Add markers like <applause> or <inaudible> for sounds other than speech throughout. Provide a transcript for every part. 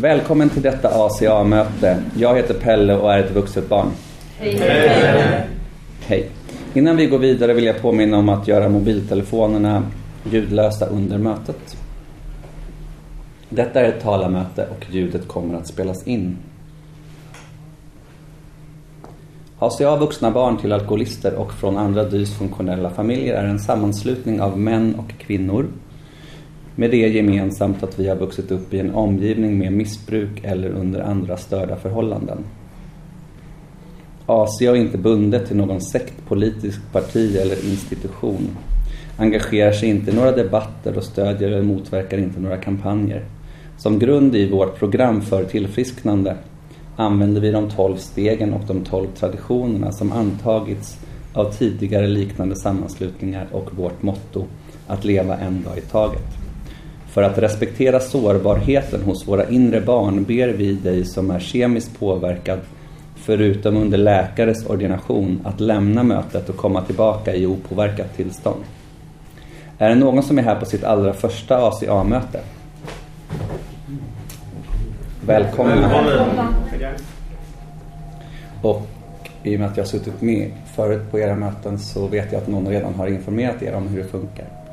Välkommen till detta ACA-möte. Jag heter Pelle och är ett vuxet barn. Hej. Hej. Innan vi går vidare vill jag påminna om att göra mobiltelefonerna ljudlösa under mötet. Detta är ett talarmöte och ljudet kommer att spelas in. ACA Vuxna Barn till Alkoholister och från andra dysfunktionella familjer är en sammanslutning av män och kvinnor med det gemensamt att vi har vuxit upp i en omgivning med missbruk eller under andra störda förhållanden. AC är inte bundet till någon sekt, politisk parti eller institution. Engagerar sig inte i några debatter och stödjer eller motverkar inte några kampanjer. Som grund i vårt program för tillfrisknande använder vi de tolv stegen och de tolv traditionerna som antagits av tidigare liknande sammanslutningar och vårt motto att leva en dag i taget. För att respektera sårbarheten hos våra inre barn ber vi dig som är kemiskt påverkad, förutom under läkares ordination, att lämna mötet och komma tillbaka i opåverkat tillstånd. Är det någon som är här på sitt allra första ACA-möte? Välkomna. Och i och med att jag har suttit med förut på era möten så vet jag att någon redan har informerat er om hur det funkar.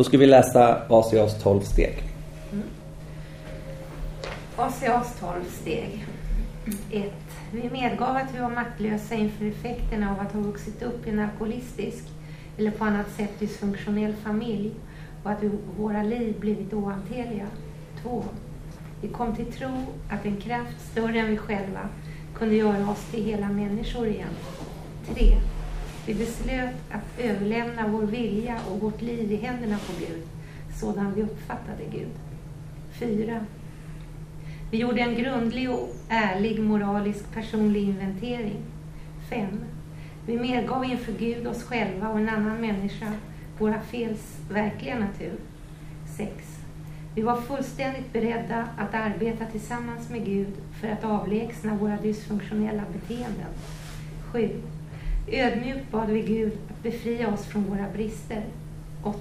Då ska vi läsa ACAs 12 steg. Mm. ACAs 12 steg. 1. Vi medgav att vi var maktlösa inför effekterna av att ha vuxit upp i en alkoholistisk eller på annat sätt dysfunktionell familj och att våra liv blivit ohanterliga. 2. Vi kom till tro att en kraft större än vi själva kunde göra oss till hela människor igen. 3. Vi beslöt att överlämna vår vilja och vårt liv i händerna på Gud, sådan vi uppfattade Gud. 4. Vi gjorde en grundlig och ärlig moralisk personlig inventering. 5. Vi medgav inför Gud oss själva och en annan människa våra fels verkliga natur. 6. Vi var fullständigt beredda att arbeta tillsammans med Gud för att avlägsna våra dysfunktionella beteenden. 7. Ödmjukt bad vi Gud att befria oss från våra brister. 8.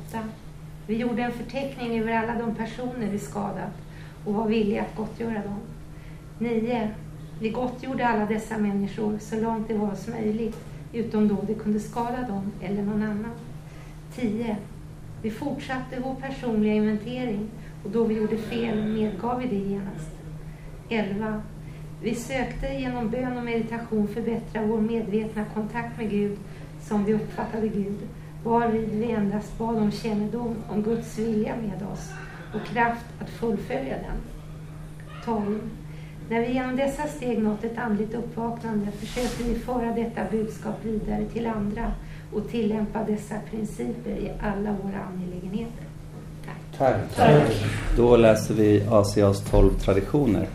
Vi gjorde en förteckning över alla de personer vi skadat och var villiga att gottgöra dem. 9. Vi gottgjorde alla dessa människor så långt det var oss möjligt, utom då det kunde skada dem eller någon annan. 10. Vi fortsatte vår personliga inventering och då vi gjorde fel medgav vi det genast. 11. Vi sökte genom bön och meditation förbättra vår medvetna kontakt med Gud som vi uppfattade Gud, varvid vi endast bad om kännedom om Guds vilja med oss och kraft att fullfölja den. 12. När vi genom dessa steg nått ett andligt uppvaknande försökte vi föra detta budskap vidare till andra och tillämpa dessa principer i alla våra angelägenheter. Tack. Tack. Tack. Då läser vi ACA's 12 traditioner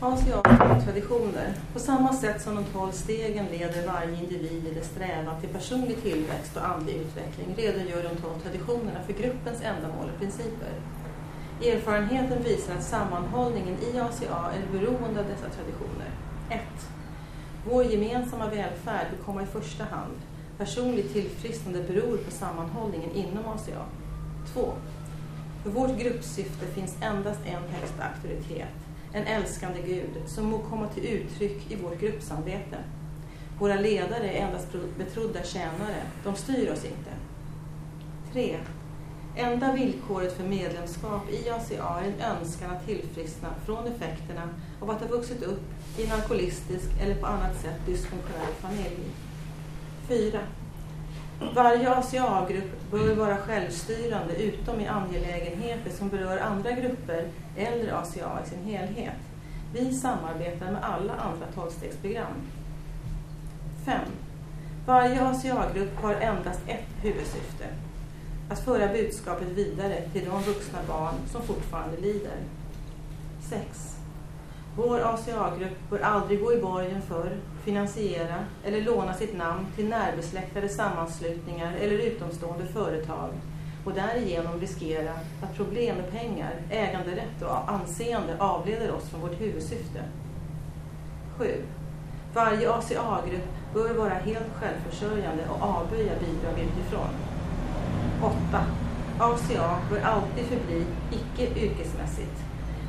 asiatiska traditioner. På samma sätt som de tolv stegen leder varje individ i dess strävan till personlig tillväxt och andlig utveckling redogör de tolv traditionerna för gruppens ändamål och principer. Erfarenheten visar att sammanhållningen i ACA är beroende av dessa traditioner. 1. Vår gemensamma välfärd bör komma i första hand. Personligt tillfrisknande beror på sammanhållningen inom ACA. 2. För vårt gruppsyfte finns endast en högsta auktoritet, en älskande Gud som må komma till uttryck i vårt gruppsamvete. Våra ledare är endast betrodda tjänare, de styr oss inte. 3. Enda villkoret för medlemskap i ACA är en önskan att tillfriskna från effekterna av att ha vuxit upp i en alkoholistisk eller på annat sätt dysfunktionell familj. 4. Varje ACA-grupp bör vara självstyrande utom i angelägenheter som berör andra grupper eller ACA i sin helhet. Vi samarbetar med alla andra tolvstegsprogram. 5. Varje ACA-grupp har endast ett huvudsyfte. Att föra budskapet vidare till de vuxna barn som fortfarande lider. 6. Vår ACA-grupp bör aldrig gå i borgen för, finansiera eller låna sitt namn till närbesläktade sammanslutningar eller utomstående företag och därigenom riskera att problem med pengar, äganderätt och anseende avleder oss från vårt huvudsyfte. 7. Varje ACA-grupp bör vara helt självförsörjande och avböja bidrag utifrån. 8. ACA bör alltid förbli icke yrkesmässigt,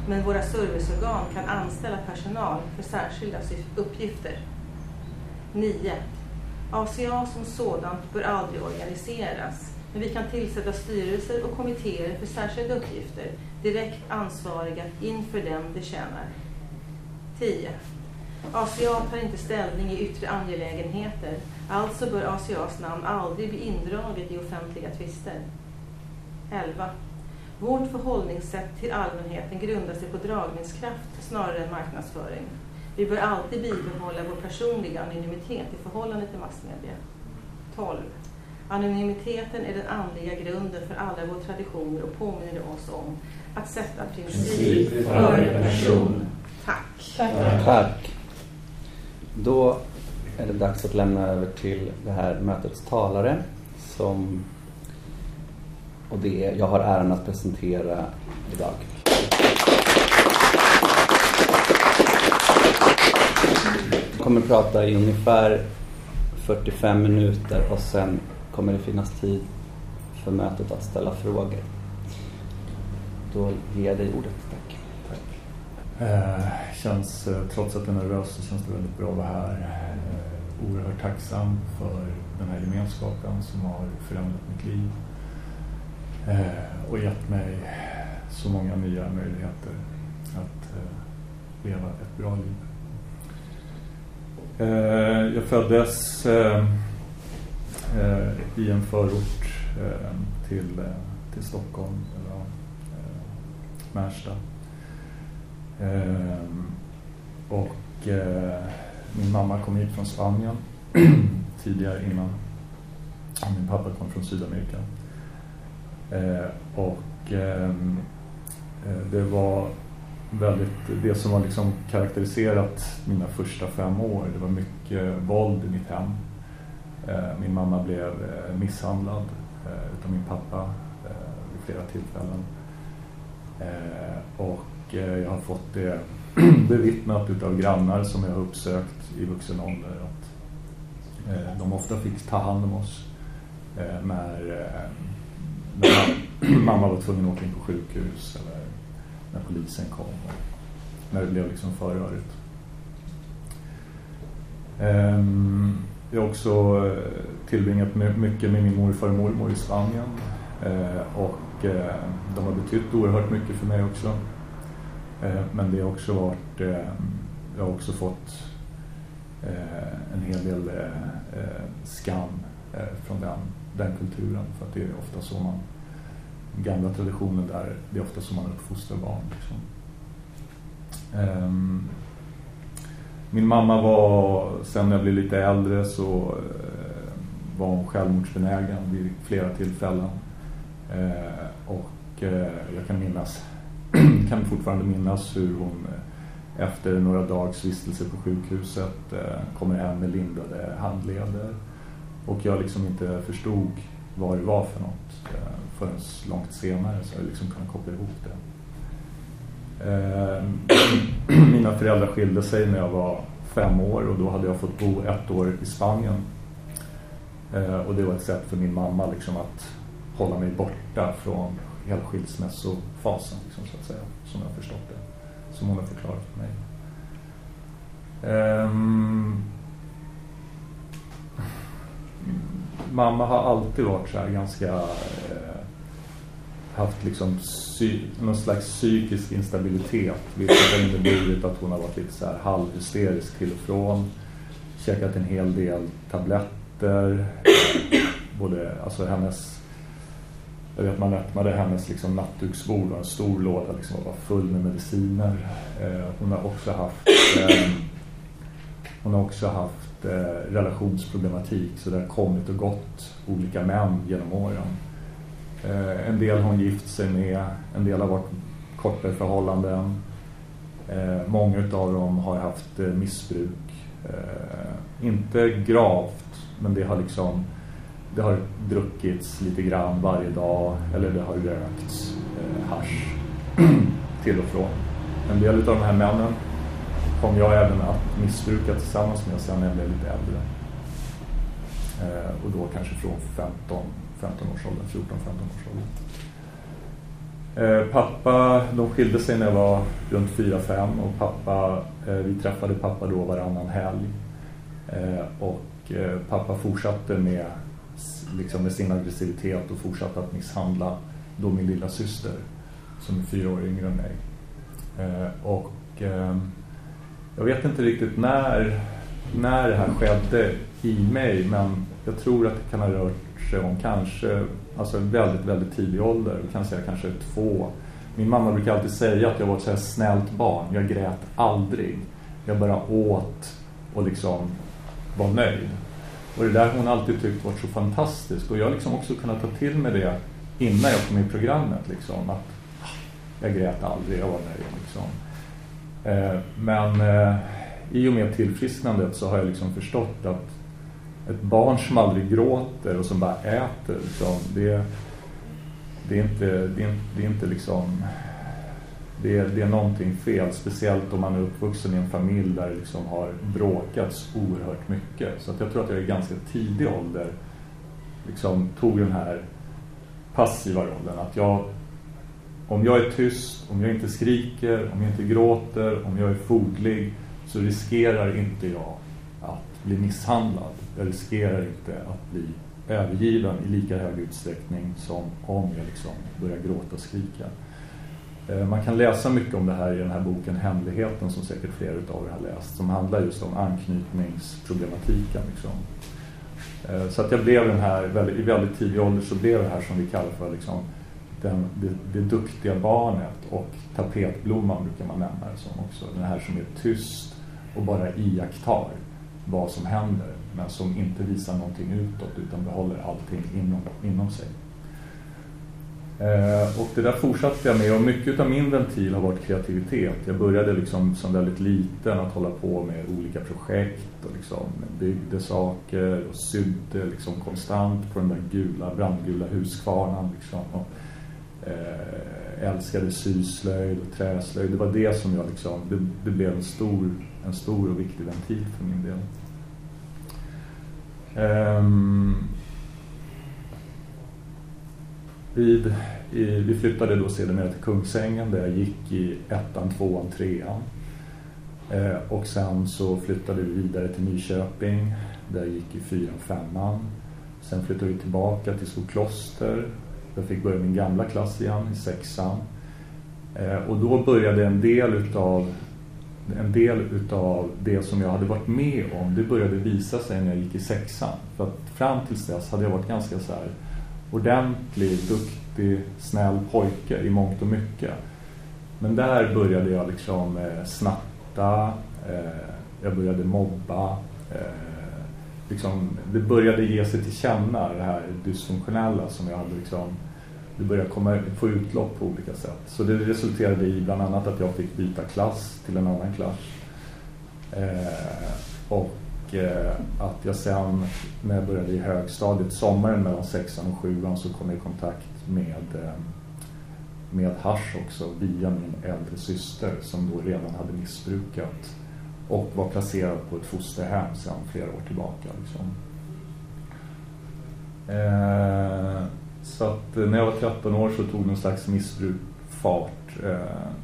men våra serviceorgan kan anställa personal för särskilda uppgifter. 9. ACA som sådant bör aldrig organiseras, men vi kan tillsätta styrelser och kommittéer för särskilda uppgifter, direkt ansvariga inför dem det tjänar. 10. ACA tar inte ställning i yttre angelägenheter, alltså bör ACAs namn aldrig bli indraget i offentliga tvister. 11. Vårt förhållningssätt till allmänheten grundar sig på dragningskraft snarare än marknadsföring. Vi bör alltid bibehålla vår personliga anonymitet i förhållande till massmedia. 12. Anonymiteten är den andliga grunden för alla våra traditioner och påminner oss om att sätta princip före person. Tack. Tack. Tack. Då är det dags att lämna över till det här mötets talare som och det är, jag har äran att presentera idag. Jag kommer att prata i ungefär 45 minuter och sen kommer det finnas tid för mötet att ställa frågor. Då ger jag dig ordet. Tack. Tack. Eh, känns, eh, trots att jag är nervös så känns det väldigt bra att vara här. Eh, oerhört tacksam för den här gemenskapen som har förändrat mitt liv eh, och gett mig så många nya möjligheter att eh, leva ett bra liv. Eh, jag föddes eh, eh, i en förort eh, till, eh, till Stockholm, eller eh, Märsta. Eh, och min mamma kom hit från Spanien <clears throat> tidigare innan min pappa kom från Sydamerika. Eh, och eh, det var väldigt, det som har liksom karaktäriserat mina första fem år, det var mycket våld i mitt hem. Eh, min mamma blev eh, misshandlad eh, utav min pappa vid flera tillfällen. Och jag har fått det <clears throat> bevittnat utav grannar som jag har uppsökt i vuxen ålder att de ofta fick ta hand om oss när när <clears throat> mamma var tvungen att åka in på sjukhus eller när polisen kom och när det blev liksom för rörigt. Ehm, jag har också eh, tillbringat mycket med min morfar och mormor i Spanien eh, och eh, de har betytt oerhört mycket för mig också. Men det har också varit, jag har också fått en hel del skam från den den kulturen. För att det är ofta så man, gamla traditionen där, det är ofta så man uppfostrar barn. Liksom. Ehm, min mamma var, sen när jag blev lite äldre så eh, var hon självmordsbenägen vid flera tillfällen. Eh, och eh, jag kan minnas, <clears throat> kan fortfarande minnas hur hon efter några dags vistelse på sjukhuset kommer hem med lindade handleder och jag liksom inte förstod vad det var för något eh, förrän långt senare så jag liksom kunde koppla ihop det. Eh, <clears throat> Mina föräldrar skilde sig när jag var fem år och då hade jag fått bo ett år i Spanien. Eh, och det var ett sätt för min mamma liksom att hålla mig borta från hela skilsmässofasen liksom, så att säga, som jag förstått det. Som hon har förklarat för mig. Um, mamma har alltid varit så här ganska eh, haft liksom psy, någon slags psykisk instabilitet vilket har inneburit att hon har varit lite så här halvhysterisk till och från käkat en hel del tabletter både, alltså hennes jag vet man öppnade hennes liksom nattduksbord och en stor låda liksom var full med mediciner eh, hon har också haft eh, hon har också haft eh, relationsproblematik så det har kommit och gått olika män genom åren. Eh, en del har hon gift sig med, en del har varit kortare förhållanden. Eh, många av dem har haft eh, missbruk. Eh, inte gravt, men det har liksom det har druckits lite grann varje dag eller det har rökts eh, hash <clears throat> till och från. En del av de här männen kom jag även att missbruka tillsammans med sen när jag blev lite äldre. Eh, och då kanske från 15, 15-årsåldern, 14-15-årsåldern. Eh, pappa, de skilde sig när jag var runt 4-5 och pappa, eh, vi träffade pappa då varannan helg. Eh, och eh, pappa fortsatte med, liksom med sin aggressivitet och fortsatte att misshandla då min lilla syster som är fyra år yngre än mig. Eh, och eh, jag vet inte riktigt när, när det här skedde i mig men jag tror att det kan ha rört sig kanske alltså en väldigt, väldigt tidig ålder. Vi kan säga kanske två. Min mamma brukar alltid säga att jag var ett så här snällt barn. Jag grät aldrig. Jag bara åt och liksom var nöjd. Och det där hon alltid tyckt varit så fantastiskt. Och jag har liksom också kunnat ta till mig det innan jag kom i programmet. Liksom, att jag grät aldrig, jag var nöjd. Liksom. Eh, men eh, i och med tillfrisknandet så har jag liksom förstått att ett barn som aldrig gråter och som bara äter liksom, det, det, är inte, det, är, det är inte liksom det är, det är någonting fel, speciellt om man är uppvuxen i en familj där det liksom har bråkats oerhört mycket. Så att jag tror att jag i ganska tidig ålder liksom tog den här passiva rollen. Att jag, om jag är tyst, om jag inte skriker, om jag inte gråter, om jag är foglig så riskerar inte jag bli misshandlad. Jag riskerar inte att bli övergiven i lika hög utsträckning som om jag liksom börjar gråta och skrika. Eh, man kan läsa mycket om det här i den här boken Hemligheten som säkert flera av er har läst som handlar just om anknytningsproblematiken. Liksom. Eh, så att jag blev den här, i väldigt tidig ålder så blev det här som vi kallar för liksom den, det, det duktiga barnet och tapetblomman brukar man nämna det som också. Den här som är tyst och bara iakttar vad som händer men som inte visar någonting utåt utan behåller allting inom, inom sig. Eh, och det där fortsatte jag med och mycket av min ventil har varit kreativitet. Jag började liksom som väldigt liten att hålla på med olika projekt och liksom byggde saker och sydde liksom konstant på den där gula, brandgula huskvarnan. Liksom. Och, eh, älskade syslöjd och träslöjd. Det var det som jag liksom, det, det blev en stor, en stor och viktig ventil för min del. Um, vid, i, vi flyttade då sedan till Kungsängen där jag gick i ettan, tvåan, trean. Eh, och sen så flyttade vi vidare till Nyköping där jag gick i fyran, femman. Sen flyttade vi tillbaka till Skokloster. Jag fick börja min gamla klass igen i sexan. Eh, och då började en del utav en del utav det som jag hade varit med om det började visa sig när jag gick i sexan. För att fram tills dess hade jag varit ganska så här ordentlig, duktig, snäll pojke i mångt och mycket. Men där började jag liksom eh, snatta, eh, jag började mobba. Eh, liksom, det började ge sig till känna det här dysfunktionella som jag hade liksom det började komma, få utlopp på olika sätt. Så det resulterade i bland annat att jag fick byta klass till en annan klass. Eh, och eh, att jag sen när jag började i högstadiet, sommaren mellan sexan och sjuan så kom jag i kontakt med, eh, med hash också via min äldre syster som då redan hade missbrukat och var placerad på ett fosterhem sedan flera år tillbaka. Liksom. Eh, så att eh, när jag var 13 år så tog någon slags missbruk fart eh,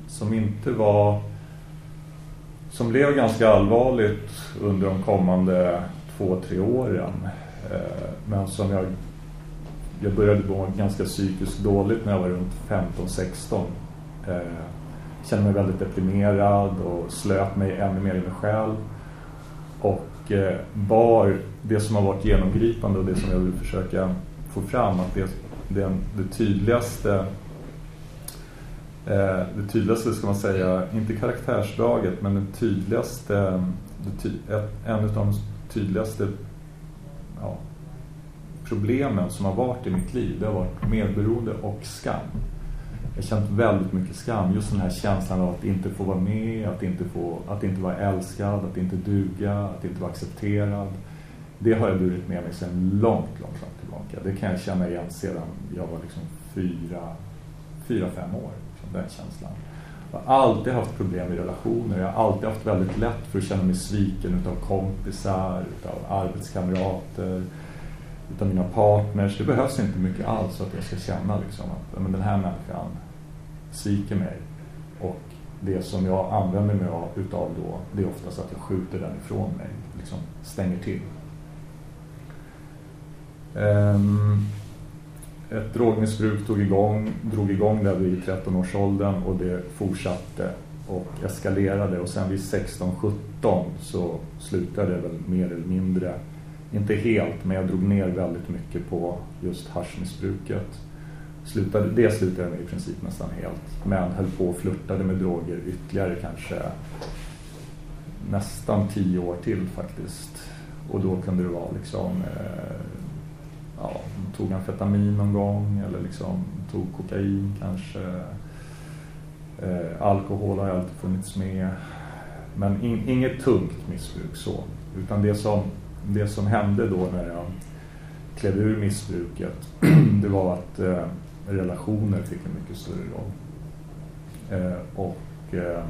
som inte var som blev ganska allvarligt under de kommande två, tre åren. Eh, men som jag jag började må ganska psykiskt dåligt när jag var runt 15-16. Eh, kände mig väldigt deprimerad och slöt mig ännu mer i mig själv. Och eh, bar det som har varit genomgripande och det som jag vill försöka få fram att det det, det tydligaste eh, det tydligaste ska man säga, inte karaktärsdraget men den tydligaste en av de tydligaste ja, problemen som har varit i mitt liv det har varit medberoende och skam. Jag har känt väldigt mycket skam, just den här känslan av att inte få vara med, att inte, få, att inte vara älskad, att inte duga, att inte vara accepterad. Det har jag burit med mig sedan långt, långt, långt tillbaka. Det kan jag känna igen sedan jag var liksom fyra, fyra fem år. Liksom den känslan. Jag har alltid haft problem i relationer. Jag har alltid haft väldigt lätt för att känna mig sviken utav kompisar, utav arbetskamrater. utav mina partners. Det behövs inte mycket alls att jag ska känna liksom, att men den här människan sviker mig. Och det som jag använder mig av utav då, det är oftast att jag skjuter den ifrån mig. Liksom stänger till. Ehm, ett drogmissbruk tog igång, drog igång där vid 13-årsåldern och det fortsatte och eskalerade och sen vid 16-17 så slutade det väl mer eller mindre, inte helt men jag drog ner väldigt mycket på just haschmissbruket. Slutade, det slutade jag med i princip nästan helt men höll på och flörtade med droger ytterligare kanske nästan tio år till faktiskt och då kunde det vara liksom eh, ja, tog amfetamin någon gång eller liksom tog kokain kanske. Eh, alkohol har alltid funnits med. Men in, inget tungt missbruk så. Utan det som, det som hände då när jag klev ur missbruket <clears throat> det var att eh, relationer fick en mycket större roll. Eh, och eh,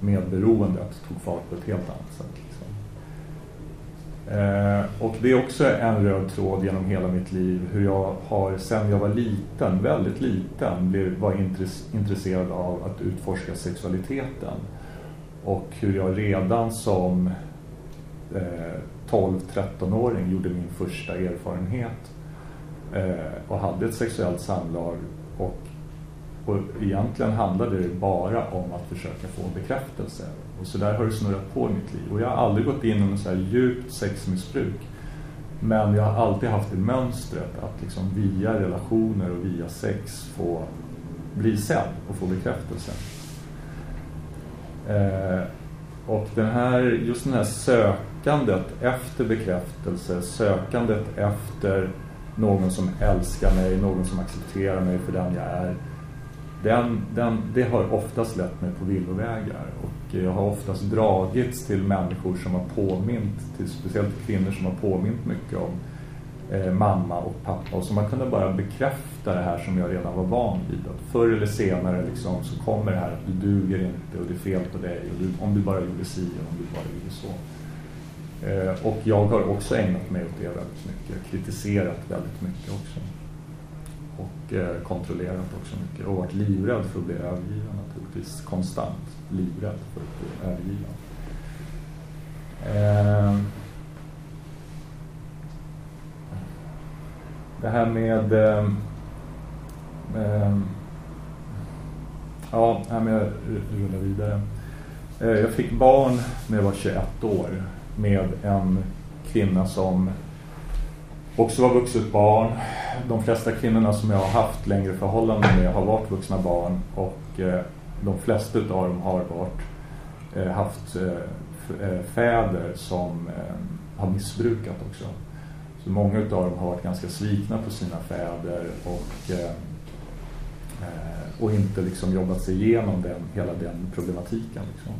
medberoendet tog fart på ett helt annat sätt. Eh, och det är också en röd tråd genom hela mitt liv hur jag har sen jag var liten, väldigt liten, blev, var intresserad av att utforska sexualiteten. Och hur jag redan som eh, 12-13-åring gjorde min första erfarenhet eh, och hade ett sexuellt samlag och och egentligen handlade det bara om att försöka få bekräftelse. Och så där har det snurrat på i mitt liv. Och jag har aldrig gått in i något så här djupt sexmissbruk. Men jag har alltid haft det mönstret att liksom via relationer och via sex få bli sedd och få bekräftelse. Eh, och den här, just det här sökandet efter bekräftelse, sökandet efter någon som älskar mig, någon som accepterar mig för den jag är den, den, det har oftast lett mig på villovägar och jag har oftast dragits till människor som har påmint, till speciellt kvinnor som har påmint mycket om eh, mamma och pappa och som man kunde bara bekräfta det här som jag redan var van vid. Att förr eller senare liksom, så kommer det här att du duger inte och det är fel på dig och du, om du bara gjorde si och om du bara gjorde så. Eh, och jag har också ägnat mig åt det väldigt mycket, kritiserat väldigt mycket också och eh, kontrollerat också mycket och varit livrädd för att bli övergiven naturligtvis konstant livrädd för att bli övergiven. Eh, det här med eh, eh, ja, här med att vidare. Eh, jag fick barn när jag var 21 år med en kvinna som också var vuxet barn. De flesta kvinnorna som jag har haft längre förhållanden med har varit vuxna barn och eh, de flesta av dem har varit, eh, haft eh, eh fäder som eh, har missbrukat också. Så många av dem har varit ganska svikna på sina fäder och, eh, och inte liksom jobbat sig igenom den, hela den problematiken. Liksom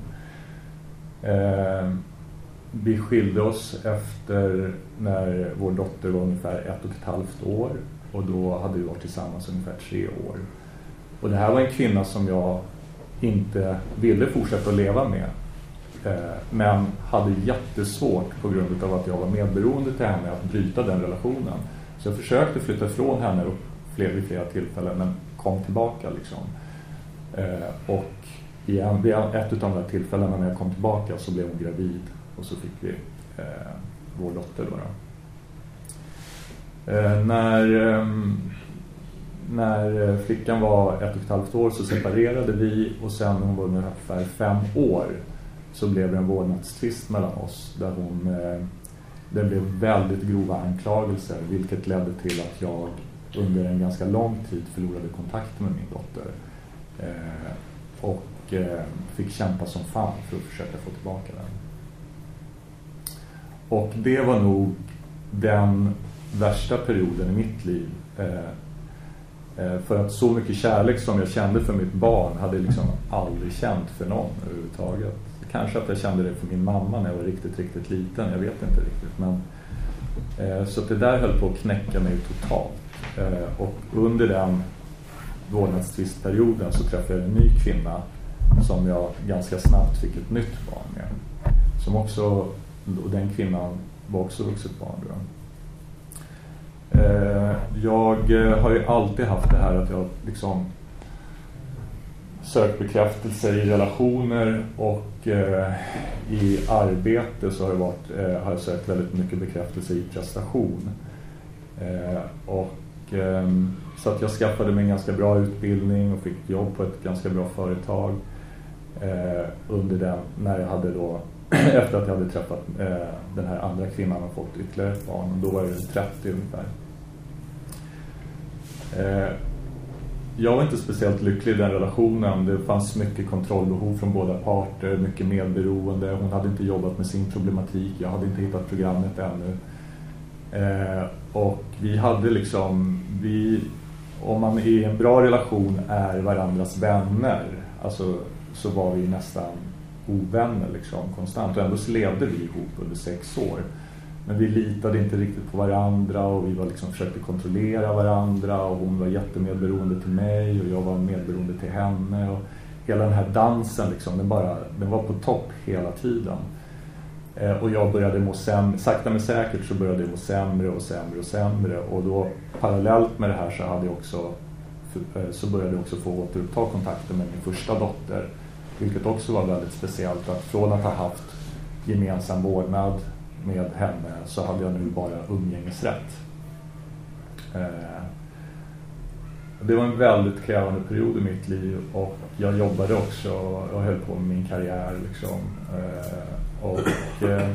vi skilde oss efter när vår dotter var ungefär ett och ett halvt år och då hade vi varit tillsammans ungefär tre år. Och det här var en kvinna som jag inte ville fortsätta att leva med eh, men hade jättesvårt på grund av att jag var medberoende till henne att bryta den relationen. Så jag försökte flytta ifrån henne fler, vid flera tillfällen men kom tillbaka liksom. Eh, och igen, vid ett av de där tillfällena när jag kom tillbaka så blev hon gravid och så fick vi eh, vår dotter då. då. när, ehm, när eh, flickan var ett och ett halvt år så separerade vi och sen när hon var ungefär fem år så blev det en vårdnadstvist mellan oss där hon eh, det blev väldigt grova anklagelser vilket ledde till att jag under en ganska lång tid förlorade kontakten med min dotter. Eh, och fick kämpa som fan för att försöka få tillbaka den. Och det var nog den värsta perioden i mitt liv. Eh, för att så mycket kärlek som jag kände för mitt barn hade jag liksom aldrig känt för någon överhuvudtaget. Kanske att jag kände det för min mamma när jag var riktigt, riktigt liten. Jag vet inte riktigt. Men, eh, så det där höll på att knäcka mig totalt. Eh, och under den vårdnadstvistperioden så träffade jag en ny kvinna som jag ganska snabbt fick ett nytt barn med. Som också och den kvinnan var också vuxet barn. Då. Eh, jag eh, har ju alltid haft det här att jag liksom sökt bekräftelse i relationer och eh, i arbete så har, varit, eh, har jag sökt väldigt mycket bekräftelse i prestation. Eh, och, ehm, så att jag skaffade mig en ganska bra utbildning och fick jobb på ett ganska bra företag eh, under den, när jag hade då <clears throat> efter att jag hade träffat eh, den här andra kvinnan och fått ytterligare ett barn. Och då var jag 30 ungefär. Eh, jag var inte speciellt lycklig i den relationen. Det fanns mycket kontrollbehov från båda parter, mycket medberoende. Hon hade inte jobbat med sin problematik, jag hade inte hittat programmet ännu. Eh, och vi hade liksom, vi, om man i en bra relation är varandras vänner, alltså, så var vi nästan ovänner liksom, konstant. Och ändå så levde vi ihop under sex år. Men vi litade inte riktigt på varandra och vi var liksom försökte kontrollera varandra och hon var jättemedberoende till mig och jag var medberoende till henne. Och hela den här dansen liksom, den, bara, den var på topp hela tiden. Eh, och jag började må sämre, sakta men säkert så började jag må sämre och sämre och sämre. Och då parallellt med det här så, hade jag också, eh, så började jag också få återuppta kontakten med min första dotter. Vilket också var väldigt speciellt att från att ha haft gemensam vårdnad med henne så hade jag nu bara umgängesrätt. Eh, det var en väldigt krävande period i mitt liv och jag jobbade också och höll på med min karriär. Liksom. Eh, och eh,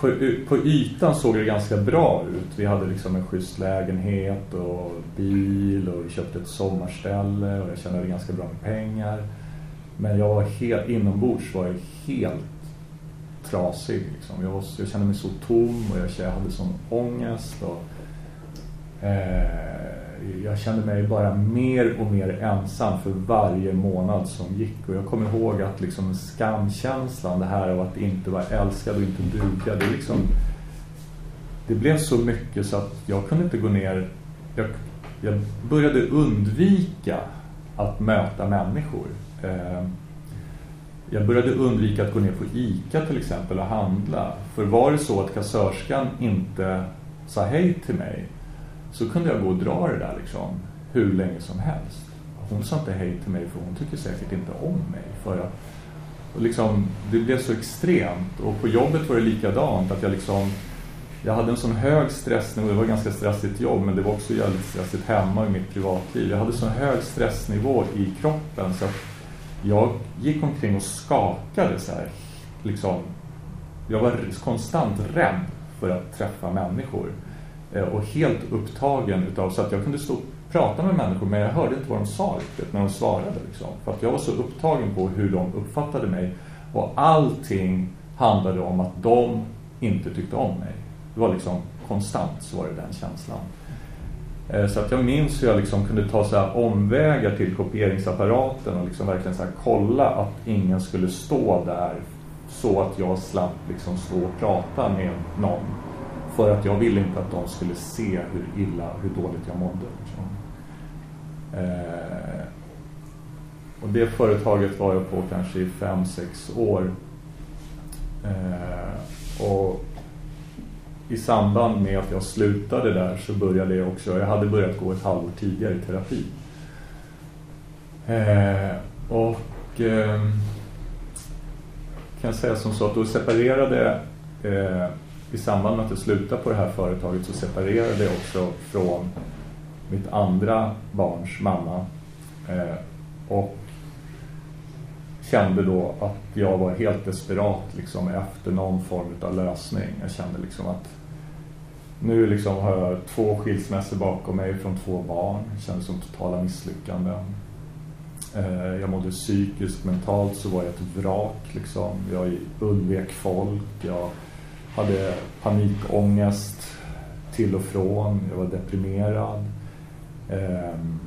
på, på ytan såg det ganska bra ut. Vi hade liksom en schysst lägenhet och bil och vi köpte ett sommarställe och jag tjänade ganska bra med pengar. Men jag var helt, inombords var jag helt trasig. Liksom. Jag, var, jag kände mig så tom och jag, jag hade sån ångest. Och, eh, jag kände mig bara mer och mer ensam för varje månad som gick. Och jag kommer ihåg att liksom skamkänslan, det här av att inte vara älskad och inte duga, det, liksom, det blev så mycket så att jag kunde inte gå ner. Jag, jag började undvika att möta människor. Eh, jag började undvika att gå ner på ICA till exempel och handla. För var det så att kassörskan inte sa hej till mig så kunde jag gå och dra det där liksom hur länge som helst. Hon sa inte hej till mig för hon tycker säkert inte om mig. För jag, och liksom, det blev så extremt. Och på jobbet var det likadant. Att jag, liksom, jag hade en sån hög stressnivå. Det var ett ganska stressigt jobb men det var också jävligt stressigt hemma i mitt privatliv. Jag hade sån hög stressnivå i kroppen så att jag gick omkring och skakade så här. Liksom, jag var konstant rädd för att träffa människor. Eh, och helt upptagen utav så att jag kunde stå och prata med människor men jag hörde inte vad de sa riktigt när de svarade. Liksom. För att jag var så upptagen på hur de uppfattade mig. Och allting handlade om att de inte tyckte om mig. Det var liksom konstant så var det den känslan. Eh, så att jag minns hur jag liksom kunde ta så omvägar till kopieringsapparaten och liksom verkligen så kolla att ingen skulle stå där så att jag slapp liksom stå och prata med någon. För att jag ville inte att de skulle se hur illa, hur dåligt jag mådde. Liksom. Eh, och det företaget var jag på kanske i fem sex år. Eh, i samband med att jag slutade där så började jag också, jag hade börjat gå ett halvår tidigare i terapi. Eh, och eh, kan jag säga som så att då separerade eh, i samband med att jag slutade på det här företaget så separerade jag också från mitt andra barns mamma eh, och kände då att jag var helt desperat liksom, efter någon form av lösning. Jag kände liksom att nu liksom har jag två skilsmässor bakom mig från två barn. Det kändes som totala misslyckanden. Eh, jag mådde psykiskt, mentalt så var jag ett vrak. Liksom. Jag undvek folk. Jag hade panikångest till och från. Jag var deprimerad. Ehm,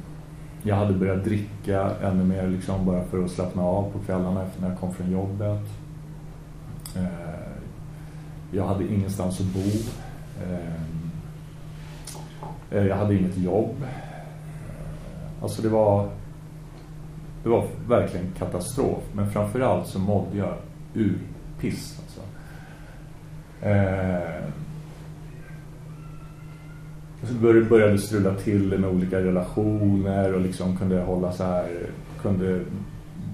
jag hade börjat dricka ännu mer liksom, bara för att slappna av på kvällarna efter när jag kom från jobbet. Eh, jag hade ingenstans att bo. Eh, eh, jag hade inget jobb. Alltså det var det var verkligen katastrof. Men framförallt så mådde jag ur piss. Alltså. Jag började strula till med olika relationer och liksom kunde hålla så här kunde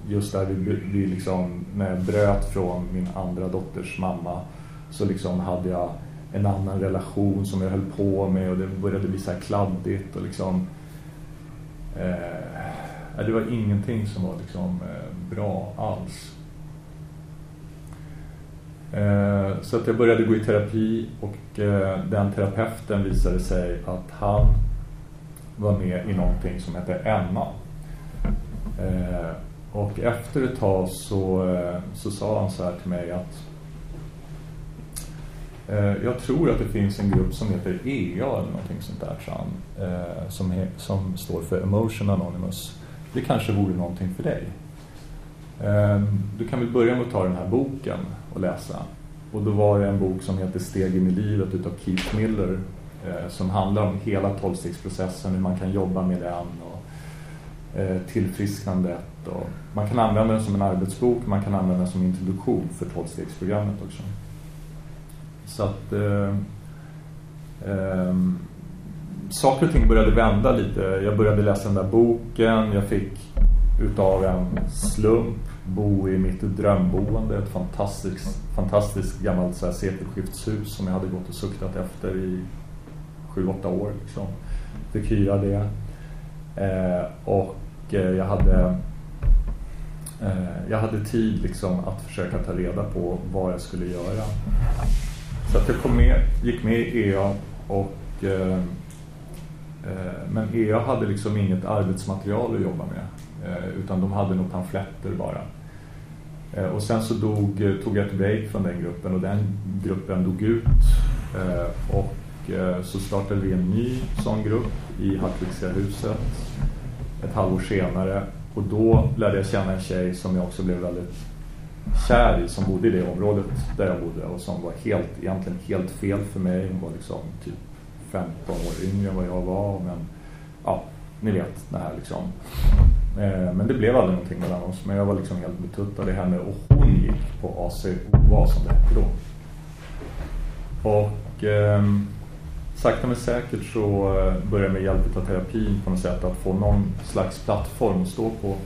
just där vi, vi liksom, när jag bröt från min andra dotters mamma så liksom hade jag en annan relation som jag höll på med och det började bli så här kladdigt och liksom eh, det var ingenting som var liksom eh, bra alls. Eh, så att jag började gå i terapi och eh, den terapeuten visade sig att han var med i någonting som hette Emma. Eh, och efter ett tag så, så sa han så här till mig att jag tror att det finns en grupp som heter EA eller någonting sånt där som, som står för Emotion Anonymous. Det kanske vore någonting för dig. Ehm, du kan väl börja med att ta den här boken och läsa. Och då var det en bok som heter Steg in i livet utav Keith Miller eh, som handlar om hela tolvstegsprocessen, hur man kan jobba med den och eh, tillfrisknandet och man kan använda den som en arbetsbok, man kan använda den som introduktion för tolvstegsprogrammet också. Så att eh, eh, saker och ting började vända lite. Jag började läsa den där boken, jag fick utav en slump bo i mitt drömboende, ett fantastiskt, fantastiskt gammalt så här, sekelskiftshus som jag hade gått och suktat efter i sju, åtta år. Liksom. Fick hyra det. Eh, och eh, jag hade Eh, jag hade tid liksom att försöka ta reda på vad jag skulle göra. Så att jag kom med, gick med i EA och eh, eh men EA hade liksom inget arbetsmaterial att jobba med eh, utan de hade nog pamfletter bara. Eh, och sen så dog, eh, tog jag ett break från den gruppen och den gruppen dog ut eh, och så startade vi en ny sån grupp i Hartwigska huset ett halvår senare och då lärde jag känna en tjej som jag också blev väldigt kär i som bodde i det området där jag bodde och som var helt, egentligen helt fel för mig. Hon var liksom typ 15 år yngre än vad jag var men ja, ni vet det här liksom. Eh, men det blev aldrig någonting mellan oss men jag var liksom helt betuttad i henne och hon gick på ACOA som det hette då. Och eh, sakta men säkert så eh, började jag med hjälp av terapin på något sätt att få någon slags plattform att stå på.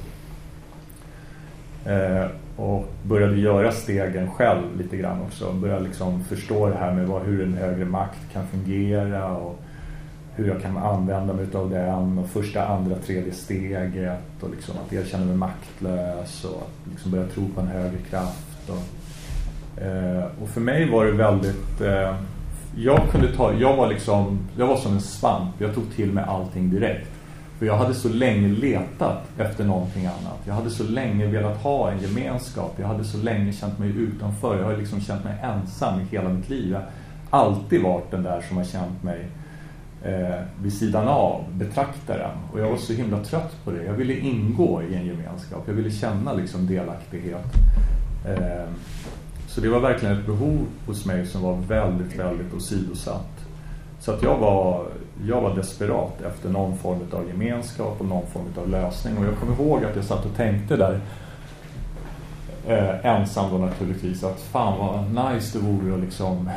Eh, och började göra stegen själv lite grann också. Började liksom förstå det här med vad, hur en högre makt kan fungera och hur jag kan använda mig av den och första, andra, tredje steget och liksom att erkänna mig maktlös och att liksom börja tro på en högre kraft. Och, eh, och för mig var det väldigt eh, jag kunde ta, jag var liksom, jag var som en svamp. Jag tog till mig allting direkt. För jag hade så länge letat efter någonting annat. Jag hade så länge velat ha en gemenskap. Jag hade så länge känt mig utanför. Jag har liksom känt mig ensam i hela mitt liv. Jag har alltid varit den där som har känt mig eh, vid sidan av, betraktaren. Och jag var så himla trött på det. Jag ville ingå i en gemenskap. Jag ville känna liksom delaktighet. Eh, så det var verkligen ett behov hos mig som var väldigt, väldigt åsidosatt. Så att jag var, jag var desperat efter någon form av gemenskap och någon form av lösning. Och jag kommer ihåg att jag satt och tänkte där eh, ensam då naturligtvis att fan vad nice det vore att liksom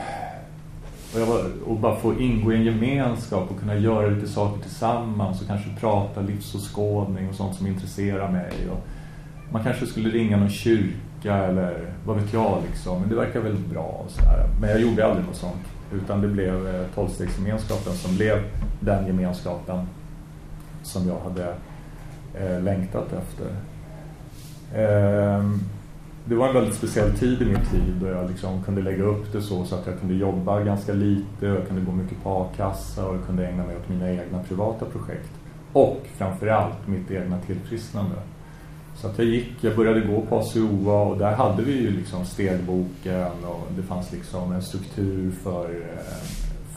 och, jag var, och bara få ingå i en gemenskap och kunna göra lite saker tillsammans och kanske prata livsåskådning och sånt som intresserar mig. Och man kanske skulle ringa någon kyrka eller vad vet jag liksom. Men det verkar väldigt bra och sådär. Men jag gjorde aldrig något sånt. Utan det blev eh, tolvstegsgemenskapen som blev den gemenskapen som jag hade eh, längtat efter. Eh, det var en väldigt speciell tid i mitt liv då jag liksom kunde lägga upp det så, så att jag kunde jobba ganska lite och jag kunde gå mycket på a-kassa och jag kunde ägna mig åt mina egna privata projekt. Och framförallt mitt egna tillfrisknande. Så att jag gick, jag började gå på ACOA och där hade vi ju liksom stegboken och det fanns liksom en struktur för, eh,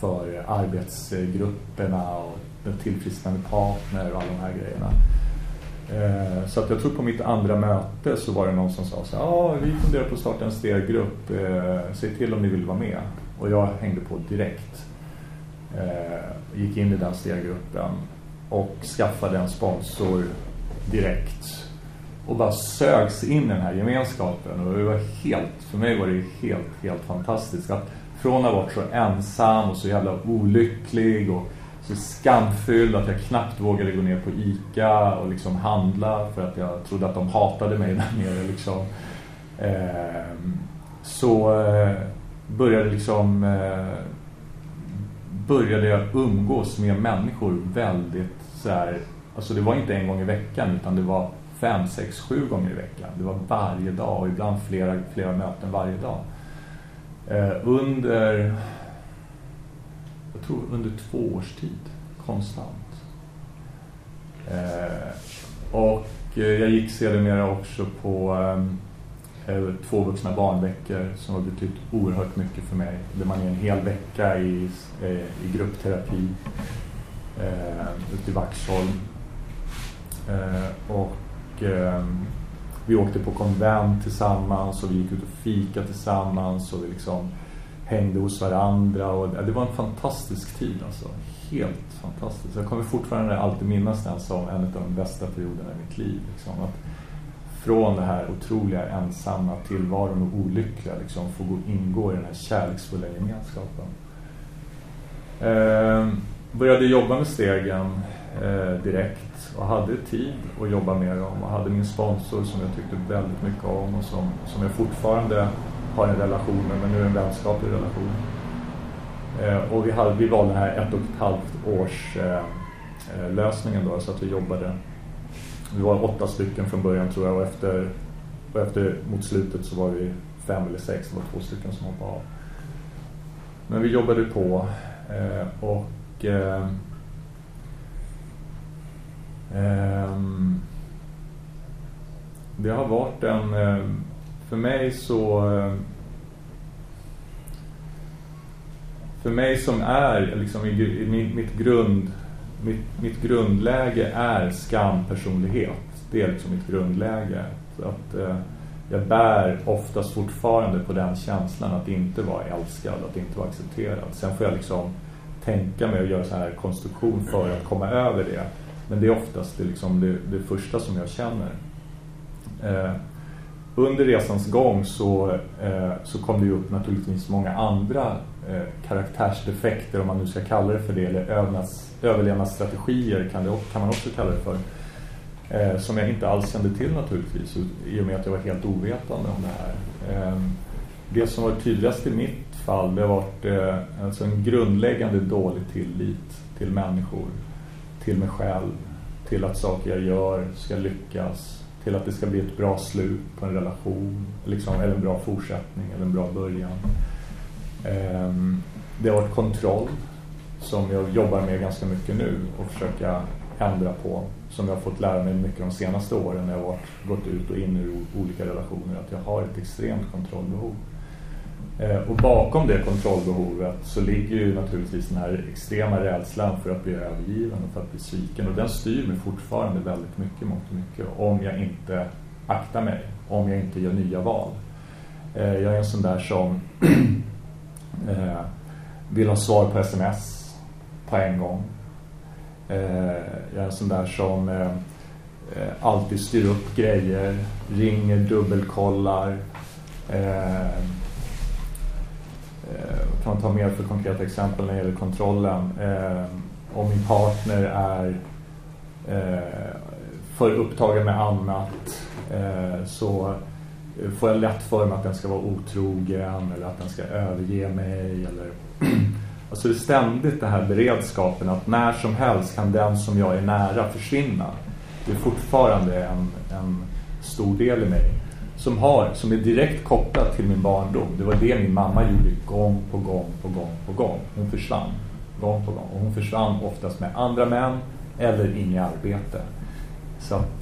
för arbetsgrupperna och den tillfrisknande partner och alla de här grejerna. Eh, så att jag tror på mitt andra möte så var det någon som sa så ja ah, vi funderar på att starta en steggrupp, eh, säg till om ni vill vara med. Och jag hängde på direkt. Eh, gick in i den steggruppen och skaffade en sponsor direkt och bara sögs in i den här gemenskapen och det var helt, för mig var det helt, helt fantastiskt att från att ha varit så ensam och så jävla olycklig och så skamfylld att jag knappt vågade gå ner på Ica och liksom handla för att jag trodde att de hatade mig <laughs> där nere. Liksom. Ehm, eh, så började liksom eh, började jag umgås med människor väldigt så här, alltså det var inte en gång i veckan utan det var fem, sex, sju gånger i veckan. Det var varje dag och ibland flera, flera möten varje dag. Eh, under jag tror under två års tid konstant. Eh, och eh, jag gick sedermera också på eh, eh, två vuxna barnveckor som har betytt oerhört mycket för mig. Där man är en hel vecka i, eh, i gruppterapi eh, ute i Vaxholm. Eh, och eh, vi åkte på konvent tillsammans och vi gick ut och fika tillsammans och vi liksom hängde hos varandra. Och, ja, det var en fantastisk tid alltså. Helt fantastiskt. Jag kommer fortfarande alltid minnas den som en av de bästa perioderna i mitt liv. Liksom. Att från det här otroliga ensamma tillvaron och olyckliga liksom, få gå, ingå i den här kärleksfulla gemenskapen. Eh, började jobba med stegen eh, direkt och hade tid att jobba med dem och hade min sponsor som jag tyckte väldigt mycket om och som, som jag fortfarande har en relation med, men nu är en vänskaplig relation. Eh, och vi, hade, vi valde den här ett och ett halvt års eh, eh, lösningen då, så att vi jobbade. Vi var åtta stycken från början tror jag och efter, och efter mot slutet så var vi fem eller sex, det var två stycken som hoppade av. Men vi jobbade på eh, och eh, eh det har varit en eh, för mig så eh, för mig som är liksom i, mitt, grund mitt, mitt grundläge är skampersonlighet. Det är liksom mitt grundläge. Att, eh, jag bär oftast fortfarande på den känslan att inte vara älskad, att inte vara accepterad. Sen får jag liksom tänka mig och göra så här konstruktion för att komma över det. Men det är oftast det, liksom det, det första som jag känner. Eh, under resans gång så, eh, så kom det ju upp naturligtvis många andra eh, karaktärsdefekter om man nu ska kalla det för det eller övnas, överlevnadsstrategier kan, det, kan man också kalla det för eh, som jag inte alls kände till naturligtvis i och med att jag var helt ovetande om det här. Eh, det som var tydligast i mitt fall det har varit eh, alltså en grundläggande dålig tillit till människor, till mig själv, till att saker jag gör ska lyckas till att det ska bli ett bra slut på en relation liksom, eller en bra fortsättning eller en bra början. Um, det har varit kontroll som jag jobbar med ganska mycket nu och försöka ändra på som jag har fått lära mig mycket de senaste åren när jag har gått ut och in ur olika relationer att jag har ett extremt kontrollbehov. Eh, och bakom det kontrollbehovet så ligger ju naturligtvis den här extrema rädslan för att bli övergiven och för att bli sviken. Och den styr mig fortfarande väldigt mycket mot mycket om jag inte aktar mig, om jag inte gör nya val. Eh, jag är en sån där som <clears throat> eh, vill ha svar på sms på en gång. Jag är en sån där som alltid styr upp grejer, ringer, dubbelkollar kan man ta mer för konkreta exempel när det gäller kontrollen. Eh, om min partner är eh, för upptagen med annat eh, så får jag lätt för mig att den ska vara otrogen eller att den ska överge mig eller <clears throat> alltså det är ständigt den här beredskapen att när som helst kan den som jag är nära försvinna. Det är fortfarande en, en stor del i mig som, har, som är direkt kopplat till min barndom. Det var det min mamma gjorde gång på gång på gång på gång. Hon försvann gång på gång. Och hon försvann oftast med andra män eller in i arbete. Så att,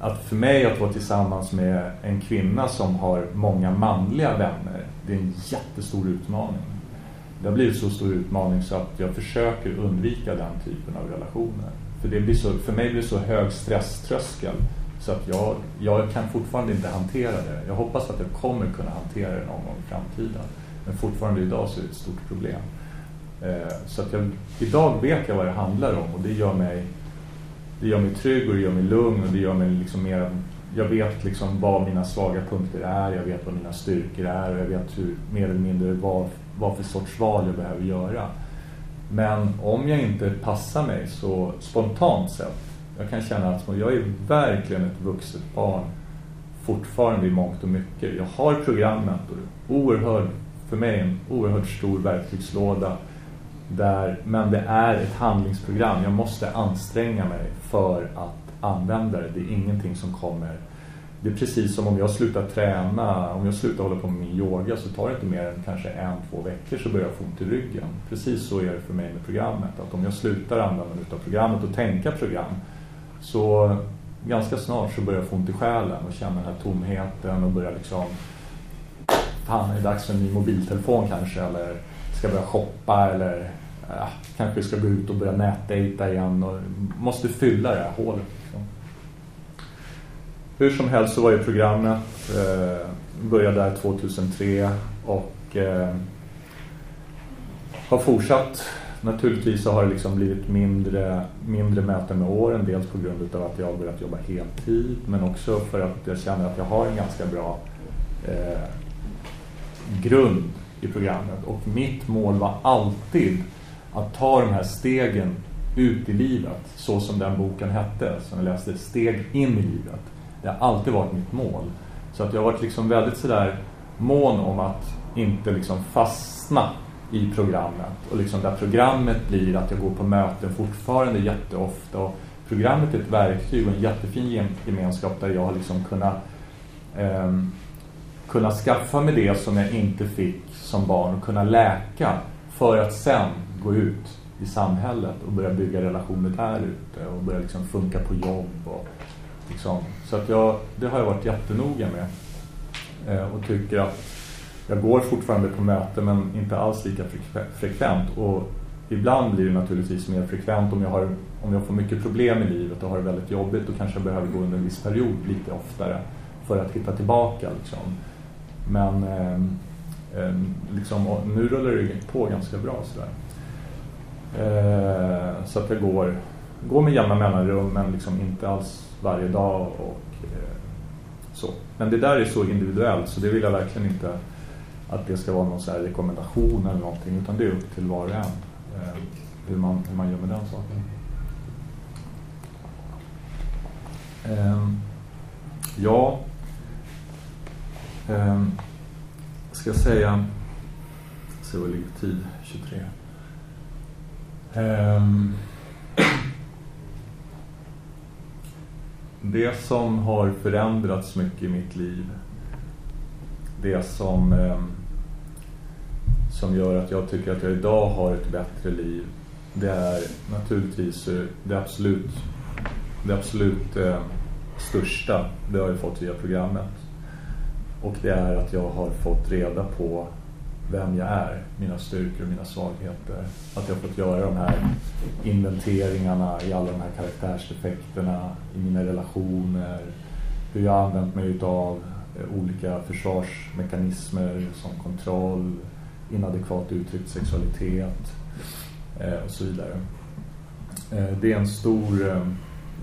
att för mig att vara tillsammans med en kvinna som har många manliga vänner, det är en jättestor utmaning. Det har blivit så stor utmaning så att jag försöker undvika den typen av relationer. För, det blir så, för mig blir det så hög stresströskel så att jag, jag kan fortfarande inte hantera det. Jag hoppas att jag kommer kunna hantera det någon gång i framtiden. Men fortfarande idag så är det ett stort problem. Eh, så att jag, idag vet jag vad det handlar om och det gör mig, det gör mig trygg och det gör mig lugn och det gör mig liksom mer jag vet liksom vad mina svaga punkter är, jag vet vad mina styrkor är och jag vet hur, mer eller mindre vad, vad för sorts val jag behöver göra. Men om jag inte passar mig så spontant sett, jag kan känna att jag är verkligen ett vuxet barn fortfarande i mångt och mycket. Jag har programmet och oerhörd, för mig en oerhört stor verktygslåda där, men det är ett handlingsprogram. Jag måste anstränga mig för att använda det. Det är ingenting som kommer det är precis som om jag slutar träna, om jag slutar hålla på med min yoga så tar det inte mer än kanske en, två veckor så börjar jag få ont i ryggen. Precis så är det för mig med programmet. Att om jag slutar använda mig av programmet och tänka program så ganska snart så börjar jag få ont i själen och känna den här tomheten och börjar liksom fan är det dags för en ny mobiltelefon kanske eller ska jag börja shoppa eller ja, kanske ska gå ut och börja nätdejta igen och måste fylla det här hålet. Liksom. Hur som helst så var ju programmet eh, började där 2003 och eh, har fortsatt. Naturligtvis så har det liksom blivit mindre, mindre möten med åren. Dels på grund av att jag har börjat jobba heltid men också för att jag känner att jag har en ganska bra eh, grund i programmet. Och mitt mål var alltid att ta de här stegen ut i livet så som den boken hette som jag läste, Steg in i livet. Det har alltid varit mitt mål. Så att jag har varit liksom väldigt sådär mån om att inte liksom fastna i programmet. Och liksom där programmet blir att jag går på möten fortfarande jätteofta. Och programmet är ett verktyg och en jättefin gemenskap där jag har liksom kunnat, eh, kunna skaffa mig det som jag inte fick som barn och kunna läka för att sen gå ut i samhället och börja bygga relationer där ute och börja liksom funka på jobb och Liksom. Så att jag, det har jag varit jättenoga med. Eh, och tycker att jag går fortfarande på möten men inte alls lika frekvent. Och ibland blir det naturligtvis mer frekvent om jag, har, om jag får mycket problem i livet och har det väldigt jobbigt. Då kanske jag behöver gå under en viss period lite oftare för att hitta tillbaka. Liksom. Men eh, eh, liksom, nu rullar det på ganska bra. Sådär. Eh, så att jag går, går med jämna mellanrum men liksom inte alls varje dag och eh, så. Men det där är så individuellt så det vill jag verkligen inte att det ska vara någon så rekommendation eller någonting utan det är upp till var och en eh, hur, man, hur man gör med den saken. Eh, ja, eh, ska jag säga, se vad ligger tid, 23. Ehm, <clears throat> det som har förändrats mycket i mitt liv, det som, eh, som gör att jag tycker att jag idag har ett bättre liv, det är naturligtvis eh, det absolut, det absolut eh, största, det har jag fått via programmet. Och det är att jag har fått reda på vem jag är, mina styrkor och mina svagheter. Att jag fått göra de här inventeringarna i alla de här karaktärsdefekterna, i mina relationer, hur jag har använt mig av Eh, olika försvarsmekanismer som kontroll, inadekvat uttryckt sexualitet eh, och så vidare. Eh, det är en stor eh,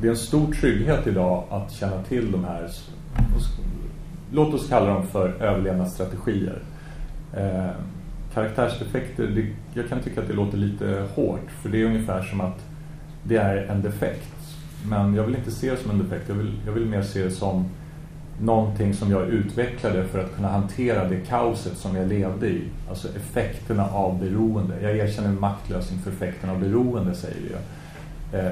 det är en stor trygghet idag att känna till de här låt oss kalla dem för överlevnadsstrategier Eh, karaktärsdefekter, det, jag kan tycka att det låter lite hårt för det är ungefär som att det är en defekt. Men jag vill inte se det som en defekt, jag vill, jag vill mer se det som någonting som jag utvecklade för att kunna hantera det kaoset som jag levde i. Alltså effekterna av beroende. Jag erkänner maktlös inför effekterna av beroende, säger jag. Eh,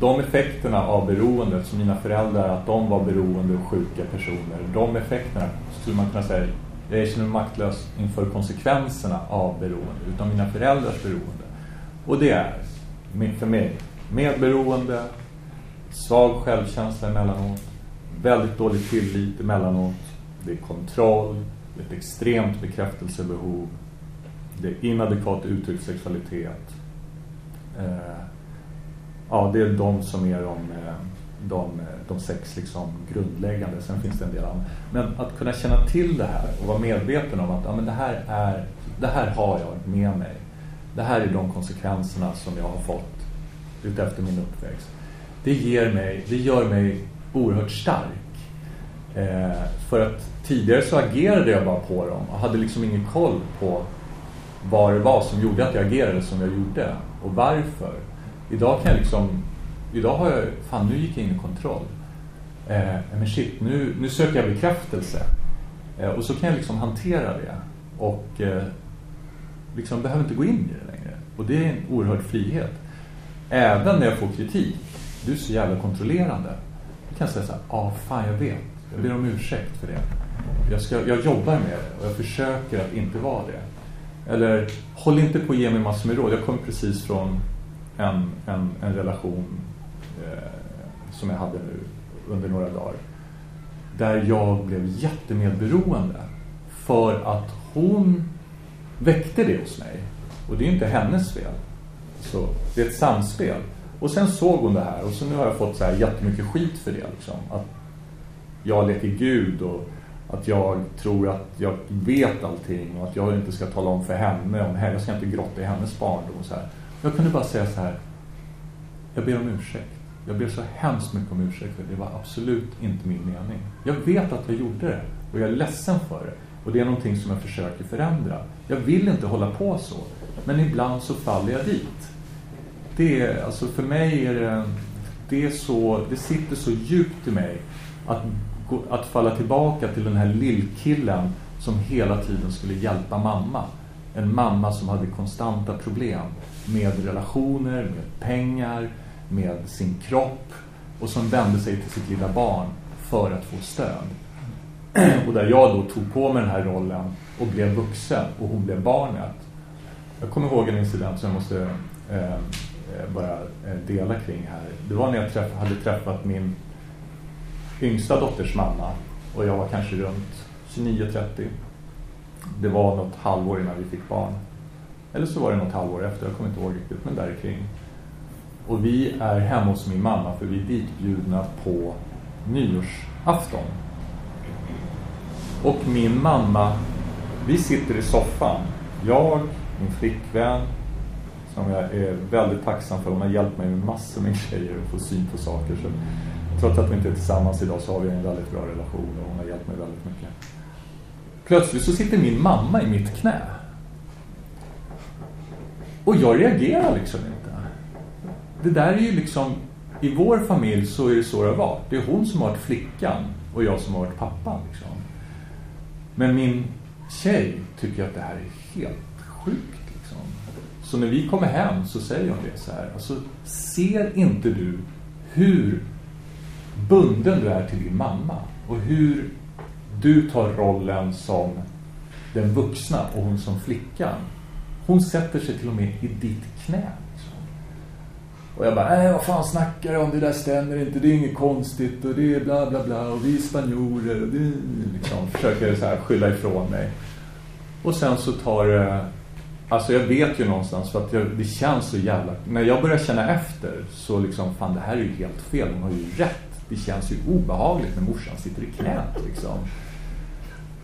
de effekterna av beroendet som mina föräldrar, att de var beroende och sjuka personer, de effekterna skulle man kunna säga jag erkänner mig maktlös inför konsekvenserna av beroende, utan mina föräldrars beroende. Och det är, för mig, medberoende, svag självkänsla emellanåt, väldigt dålig tillit emellanåt, det är kontroll, det är ett extremt bekräftelsebehov, det är inadekvat uttryckt sexualitet. Eh, ja, det är de som är de eh, de, eh, de sex liksom grundläggande. Sen finns det en del annat. Men att kunna känna till det här och vara medveten om att ja, men det, här är, det här har jag med mig. Det här är de konsekvenserna som jag har fått utefter min uppväxt. Det, ger mig, det gör mig oerhört stark. Eh, för att tidigare så agerade jag bara på dem och hade liksom ingen koll på vad det var som gjorde att jag agerade som jag gjorde och varför. Idag kan jag liksom, idag har jag, fan nu gick jag in i kontroll. Eh, men shit, nu, nu söker jag bekräftelse. Eh, och så kan jag liksom hantera det. Och eh, liksom behöver inte gå in i det längre. Och det är en oerhörd frihet. Även när jag får kritik. Du är så jävla kontrollerande. Då kan jag säga så här, ja ah, fan jag vet. Jag ber om ursäkt för det. Jag, ska, jag jobbar med det och jag försöker att inte vara det. Eller, håll inte på att ge mig massor med råd. Jag kom precis från en, en, en relation eh, som jag hade nu under några dagar. Där jag blev jättemedberoende. För att hon väckte det hos mig. Och det är inte hennes fel. Så det är ett samspel. Och sen såg hon det här och så nu har jag fått så här jättemycket skit för det. Liksom. Att jag leker Gud och att jag tror att jag vet allting och att jag inte ska tala om för henne om henne. Jag ska inte grotta i hennes barndom och så här. Jag kunde bara säga så här. Jag ber om ursäkt. Jag ber så hemskt mycket om ursäkt för det var absolut inte min mening. Jag vet att jag gjorde det och jag är ledsen för det. Och det är någonting som jag försöker förändra. Jag vill inte hålla på så. Men ibland så faller jag dit. Det är, alltså för mig är det, det är så, det sitter så djupt i mig att, att falla tillbaka till den här lillkillen som hela tiden skulle hjälpa mamma. En mamma som hade konstanta problem med relationer, med pengar, med sin kropp och som vände sig till sitt lilla barn för att få stöd. <clears throat> Och där jag då tog på mig den här rollen och blev vuxen och hon blev barnet. Jag kommer ihåg en incident som jag måste eh, Eh, bara eh, dela kring här. Det var när jag träff hade träffat min yngsta dotters mamma och jag var kanske runt 29-30. Det var något halvår innan vi fick barn. Eller så var det något halvår efter, jag kommer inte ihåg riktigt, men där kring. Och vi är hemma hos min mamma för vi är ditbjudna på nyårsafton. Och min mamma, vi sitter i soffan. Jag, min flickvän, som jag är väldigt tacksam för. Hon har hjälpt mig med massor med <laughs> grejer och få syn på saker. Så trots att vi inte är tillsammans idag så har vi en väldigt bra relation och hon har hjälpt mig väldigt mycket. Plötsligt så sitter min mamma i mitt knä. Och jag reagerar liksom inte. Det där är ju liksom, i vår familj så är det så det har varit. Det är hon som har varit flickan och jag som har varit pappan. Liksom. Men min tjej tycker att det här är helt sjukt. Så när vi kommer hem så säger hon det så här. Alltså, ser inte du hur bunden du är till din mamma och hur du tar rollen som den vuxna och hon som flickan. Hon sätter sig till och med i ditt knä. Liksom. Och jag bara, Nej, vad fan snackar du om? Det där stämmer inte, det är inget konstigt och det är bla bla bla och vi är spanjorer och det liksom försöker så här skylla ifrån mig. Och sen så tar det, alltså jag vet ju någonstans för att jag, det känns så jävla, när jag börjar känna efter så liksom, fan det här är ju helt fel, hon har ju rätt. Det känns ju obehagligt när morsan sitter i knät liksom.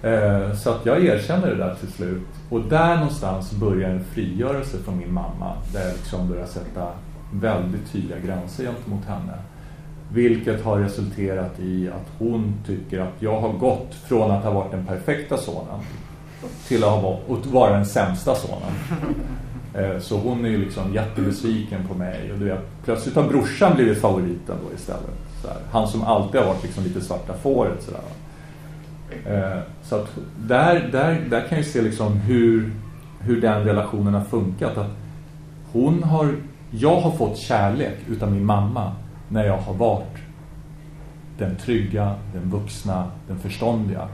Eh, så att jag erkänner det där till slut. Och där någonstans börjar en frigörelse från min mamma. Där jag liksom börjar sätta väldigt tydliga gränser gentemot henne. Vilket har resulterat i att hon tycker att jag har gått från att ha varit den perfekta sonen till att vara den sämsta sonen. <laughs> Eh, så hon är ju liksom jättebesviken på mig. Och du vet, plötsligt har brorsan blivit favoriten då istället. Så här. Han som alltid har varit liksom lite svarta fåret. Så, eh, så att där, där, där kan jag se liksom hur, hur den relationen har funkat. Att hon har, jag har fått kärlek utav min mamma när jag har varit den trygga, den vuxna, den förståndiga.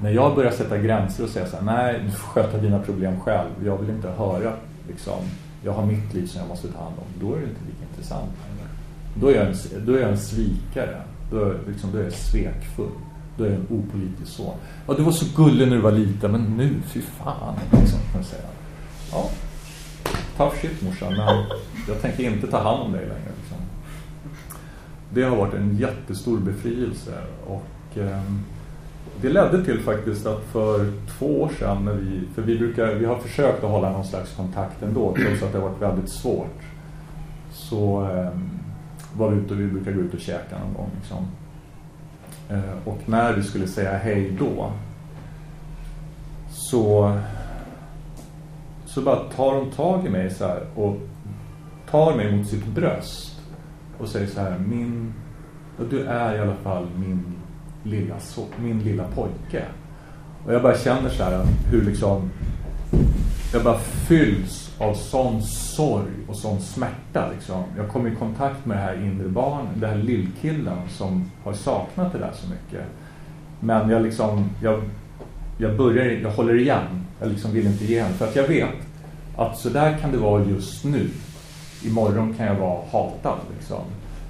När jag börjar sätta gränser och säga så här, nej, du får sköta dina problem själv. Jag vill inte höra, liksom, jag har mitt liv som jag måste ta hand om. Då är det inte lika intressant. Då är jag en, då är jag en svikare. Då, liksom, då är jag svekfull. Då är jag en opolitisk son. Ja, du var så gullig när du var liten, men nu, fy fan. Liksom, kan jag säga. Ja, tough shit morsan, men jag tänker inte ta hand om dig längre. Liksom. Det har varit en jättestor befrielse och eh, det ledde till faktiskt att för två år sedan när vi, för vi brukar, vi har försökt att hålla någon slags kontakt ändå trots att det har varit väldigt svårt. Så eh, var vi ute och vi brukar gå ut och käka någon gång liksom. eh, och när vi skulle säga hej då så så bara tar hon tag i mig så här och tar mig mot sitt bröst och säger så här, min, du är i alla fall min lilla, min lilla pojke. Och jag bara känner så här hur liksom jag bara fylls av sån sorg och sån smärta liksom. Jag kommer i kontakt med det här inre barnet, den här lillkillen som har saknat det där så mycket. Men jag liksom, jag, jag börjar, jag håller igen. Jag liksom vill inte ge igen. För att jag vet att så där kan det vara just nu. Imorgon kan jag vara hatad liksom.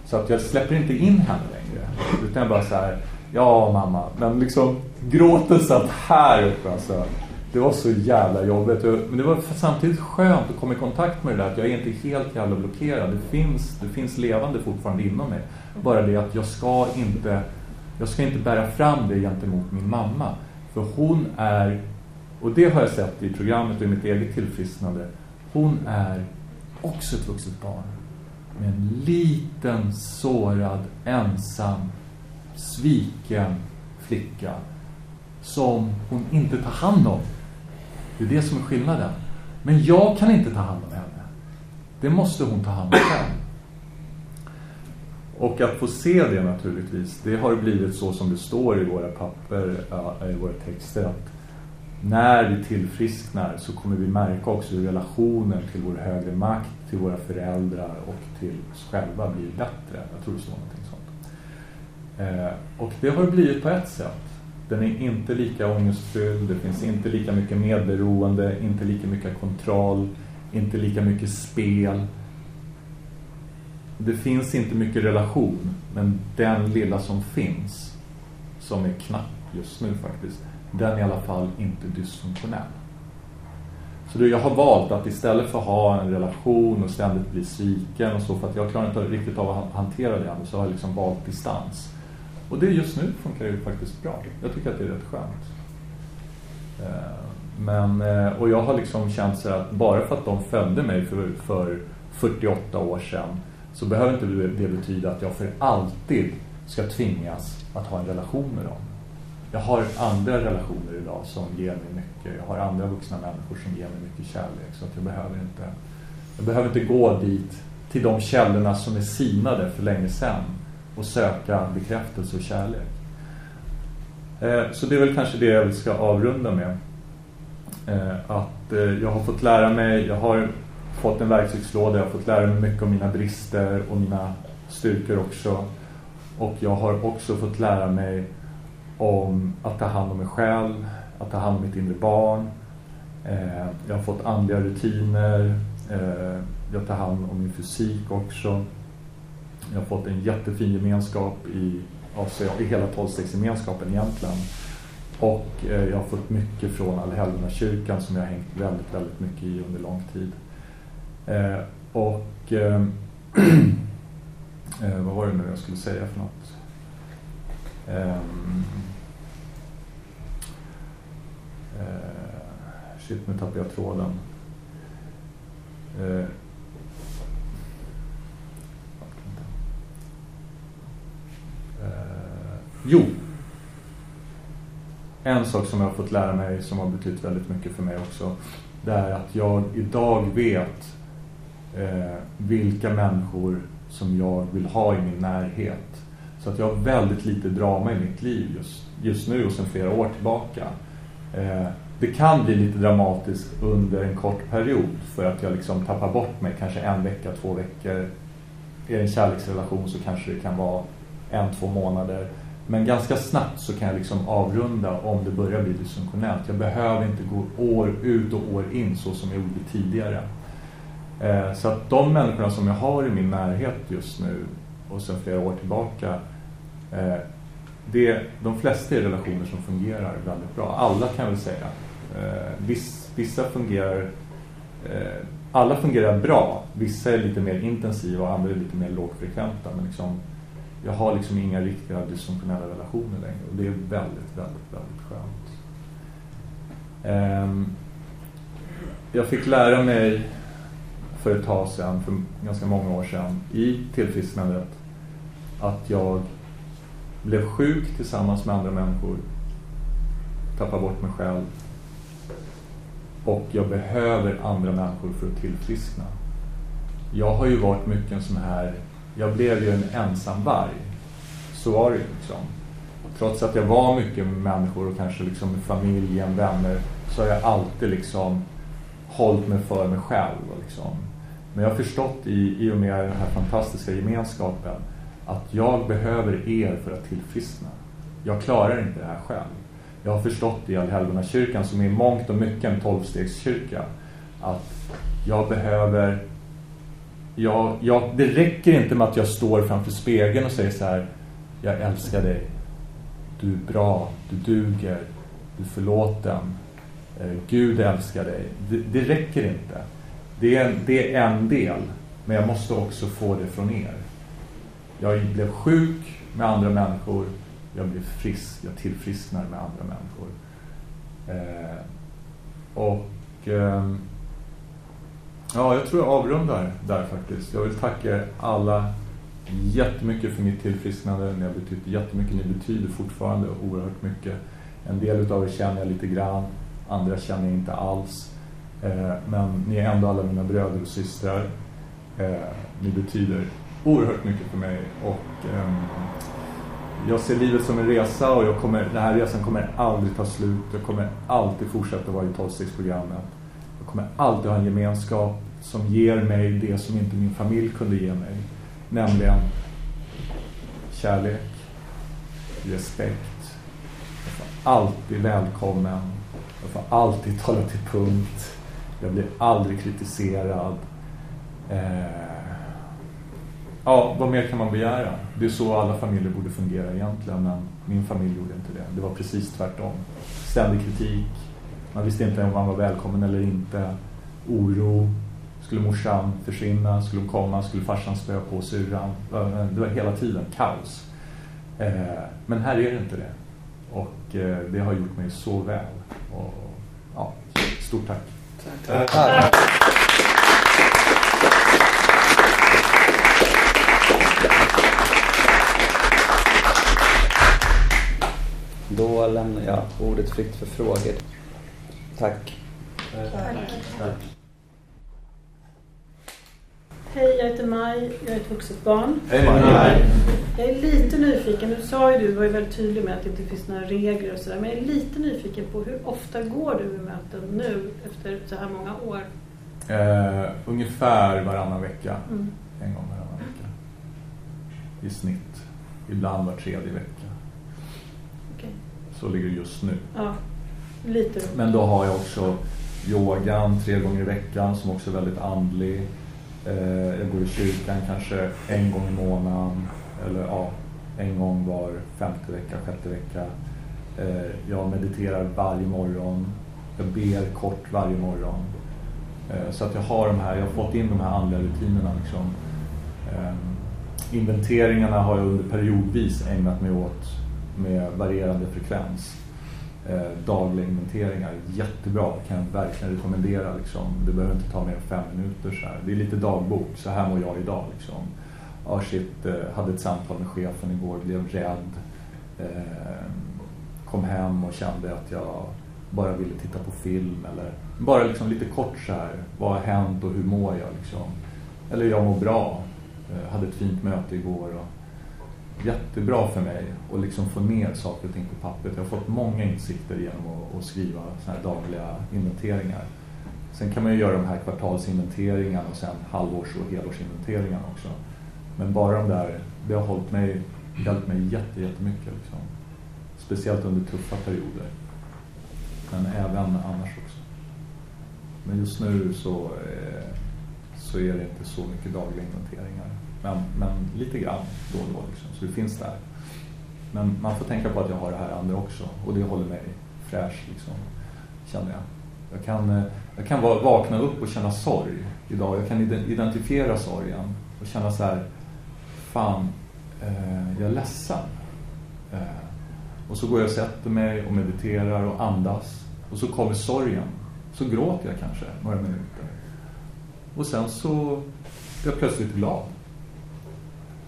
Så att jag släpper inte in henne längre. Utan jag bara så här, ja mamma. Men liksom gråten satt här uppe alltså. Det var så jävla jobbigt. Men det var samtidigt skönt att komma i kontakt med det där. Att jag är inte helt jävla blockerad. Det finns, det finns levande fortfarande inom mig. Bara det att jag ska inte, jag ska inte bära fram det gentemot min mamma. För hon är, och det har jag sett i programmet och i mitt eget tillfrisknande. Hon är också ett vuxet barn. Med en liten, sårad, ensam, sviken flicka som hon inte tar hand om. Det är det som är skillnaden. Men jag kan inte ta hand om henne. Det måste hon ta hand om själv. Och att få se det naturligtvis, det har blivit så som det står i våra papper, i våra texter, att när vi tillfrisknar så kommer vi märka också hur relationen till vår högre makt, till våra föräldrar och till oss själva blir bättre. Jag tror det står någonting sånt. Eh, och det har det blivit på ett sätt. Den är inte lika ångestfylld, det finns inte lika mycket medberoende, inte lika mycket kontroll, inte lika mycket spel. Det finns inte mycket relation, men den lilla som finns, som är knapp just nu faktiskt, den är i alla fall inte dysfunktionell. Så jag har valt att istället för att ha en relation och ständigt bli sviken och så, för att jag klarar inte riktigt av att hantera det, så har jag liksom valt distans. Och det just nu funkar ju faktiskt bra. Jag tycker att det är rätt skönt. Eh, men, eh, och jag har liksom känt så att bara för att de födde mig för, för 48 år sedan så behöver inte det betyda att jag för alltid ska tvingas att ha en relation med dem. Jag har andra relationer idag som ger mig mycket. Jag har andra vuxna människor som ger mig mycket kärlek. Så att jag behöver inte, jag behöver inte gå dit till de källorna som är sinade för länge sedan och söka bekräftelse och kärlek. Eh, så det är väl kanske det jag ska avrunda med. Eh, att eh, jag har fått lära mig, jag har fått en verktygslåda, jag har fått lära mig mycket om mina brister och mina styrkor också. Och jag har också fått lära mig om att ta hand om mig själv, att ta hand om mitt inre barn. Eh, jag har fått andliga rutiner, eh, jag tar hand om min fysik också. Jag har fått en jättefin gemenskap i, alltså i hela tolvstegsgemenskapen egentligen. Och eh, jag har fått mycket från Allhelgona kyrkan som jag har hängt väldigt, väldigt mycket i under lång tid. Eh, och eh, <clears throat> eh vad var det nu jag skulle säga för något? Ehm, eh, shit, nu tappade jag tråden. Eh, Eh, jo. En sak som jag har fått lära mig som har betytt väldigt mycket för mig också. Det är att jag idag vet eh, vilka människor som jag vill ha i min närhet. Så att jag har väldigt lite drama i mitt liv just, just nu och sedan flera år tillbaka. Eh, det kan bli lite dramatiskt under en kort period för att jag liksom tappar bort mig kanske en vecka, två veckor. Är det en kärleksrelation så kanske det kan vara en, två månader. Men ganska snabbt så kan jag liksom avrunda om det börjar bli dysfunktionellt. Jag behöver inte gå år ut och år in så som jag gjorde tidigare. Eh, så att de människorna som jag har i min närhet just nu och sedan flera år tillbaka eh, det, de flesta är relationer som fungerar väldigt bra. Alla kan jag väl säga. Eh, viss, vissa fungerar alla fungerar bra. Vissa är lite mer intensiva och andra är lite mer lågfrekventa. Men liksom, jag har liksom inga riktiga dysfunktionella relationer längre och det är väldigt, väldigt, väldigt skönt. Um, jag fick lära mig för ett tag sedan, för ganska många år sedan, i tillfrisknandet att jag blev sjuk tillsammans med andra människor, tappade bort mig själv och jag behöver andra människor för att tillfriskna. Jag har ju varit mycket en sån här, jag blev ju en ensam varg. Så var det ju liksom. Trots att jag var mycket med människor och kanske liksom med familjen, vänner, så har jag alltid liksom hållit mig för mig själv. Liksom. Men jag har förstått i, i och med den här fantastiska gemenskapen att jag behöver er för att tillfriskna. Jag klarar inte det här själv. Jag har förstått i Allhelgonakyrkan som är mångt och mycket en tolvstegskyrka att jag behöver jag, jag, det räcker inte med att jag står framför spegeln och säger så här jag älskar dig. Du är bra, du duger. Du är förlåten. Eh, Gud älskar dig. Det, det räcker inte. Det är, det är en del men jag måste också få det från er. Jag blev sjuk med andra människor. Jag blev frisk, jag tillfrisknar med andra människor. Eh, och eh, ja, jag tror jag avrundar där faktiskt. Jag vill tacka alla jättemycket för mitt tillfrisknande. Ni har betytt jättemycket, ni betyder fortfarande oerhört mycket. En del av er känner jag lite grann, andra känner jag inte alls. Eh, men ni är ändå alla mina bröder och systrar. Eh, ni betyder oerhört mycket för mig och ehm, jag ser livet som en resa och jag kommer, den här resan kommer aldrig ta slut. Jag kommer alltid fortsätta vara i tolvstegsprogrammet. Jag kommer alltid ha en gemenskap som ger mig det som inte min familj kunde ge mig. Nämligen kärlek, respekt. Jag får alltid välkommen. Jag får alltid tala till punkt. Jag blir aldrig kritiserad. Eh, Ja, vad mer kan man begära? Det är så alla familjer borde fungera egentligen, men min familj gjorde inte det. Det var precis tvärtom. Ständig kritik, man visste inte om man var välkommen eller inte. Oro, skulle morsan försvinna, skulle hon komma, skulle farsan spöa på syrran. Det var hela tiden kaos. Eh, men här är det inte det. Och eh, det har gjort mig så väl. Och, ja, stort tack. tack. tack. Då lämnar jag ordet fritt för frågor. Tack. Tack. Hej, jag heter Maj. Jag är ett vuxet barn. Hej Maj. Jag är lite nyfiken. Nu sa ju du, var ju väldigt tydlig med att det inte finns några regler och sådär. Men jag är lite nyfiken på hur ofta går du i möten nu efter så här många år? Uh, ungefär varannan vecka. Mm. En gång varannan vecka. I snitt. Ibland var tredje vecka. Så ligger det just nu. Ja, lite. Men då har jag också yogan tre gånger i veckan som också är väldigt andlig. Eh, jag går i kyrkan kanske en gång i månaden. Eller ja, en gång var femte vecka, sjätte vecka. Eh, jag mediterar varje morgon. Jag ber kort varje morgon. Eh, så att jag har de här, jag har fått in de här andliga rutinerna liksom. Inventeringarna har jag under periodvis ägnat mig åt med varierande frekvens. Eh, dagliga inventeringar, jättebra, kan jag verkligen rekommendera. Liksom. Det behöver inte ta mer än fem minuter. Så här. Det är lite dagbok, så här mår jag idag. Liksom. Oh shit, eh, hade ett samtal med chefen igår, blev rädd. Eh, kom hem och kände att jag bara ville titta på film. Eller bara liksom lite kort så här, vad har hänt och hur mår jag? Liksom. Eller jag mår bra, eh, hade ett fint möte igår. Och, jättebra för mig att liksom få ner saker och ting på pappret. Jag har fått många insikter genom att, att skriva såna här dagliga inventeringar. Sen kan man ju göra de här kvartalsinventeringarna och sen halvårs- och helårsinventeringarna också. Men bara de där, det har hållit mig, hjälpt mig jätte, jättemycket. Liksom. Speciellt under tuffa perioder. Men även annars också. Men just nu så, eh, så är det inte så mycket dagliga inventeringar. Men, men lite grann då och då. Liksom. Så det finns där. Men man får tänka på att jag har det här andra också. Och det håller mig fräsch, liksom, känner jag. Jag kan, eh, jag kan vakna upp och känna sorg idag. Jag kan identifiera sorgen och känna så här, fan, eh, jag är ledsen. Eh, och så går jag och sätter mig och mediterar och andas. Och så kommer sorgen. Så gråter jag kanske några minuter. Och sen så blir jag plötsligt glad.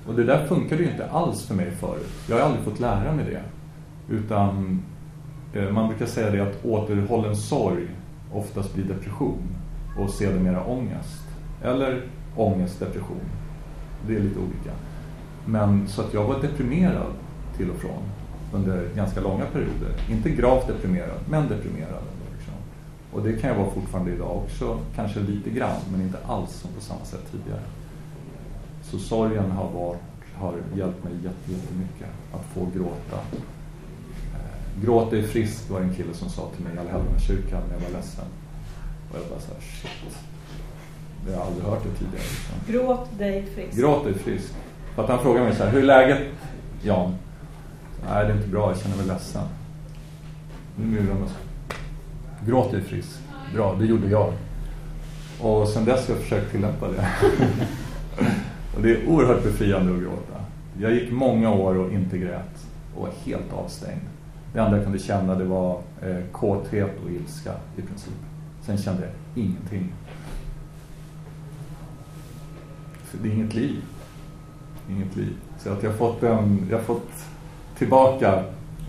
Och det där funkade ju inte alls för mig förut. Jag har aldrig fått lära mig det. Utan eh, man brukar säga det att återhållen sorg oftast blir depression och sedermera ångest. Eller ångest, depression. Det är lite olika. Men så att jag var deprimerad till och från under ganska långa perioder. Inte gravt deprimerad, men deprimerad. Liksom. Och det kan jag vara fortfarande idag också, kanske lite grann, men inte alls som på samma sätt tidigare. Så sorgen har, varit, har hjälpt mig jättemycket att få gråta. Eh, Gråt dig frisk var en kille som sa till mig i Allhelgonakyrkan när jag var ledsen. Och jag bara såhär, shit. Jag har aldrig hört det tidigare. Liksom. Gråt dig frisk. Gråt dig frisk. För att han frågade mig så här, hur är läget Jan? Nej, det är inte bra, jag känner mig ledsen. Nu Gråt dig frisk. Bra, det gjorde jag. Och sen dess har jag försökt tillämpa det. <laughs> och det är oerhört befriande att gråta. Jag gick många år och inte grät och var helt avstängd. Det enda jag kunde känna det var eh, kåthet och ilska i princip. Sen kände jag ingenting. För det är inget liv. Inget liv. Så att jag har fått, en, jag har fått tillbaka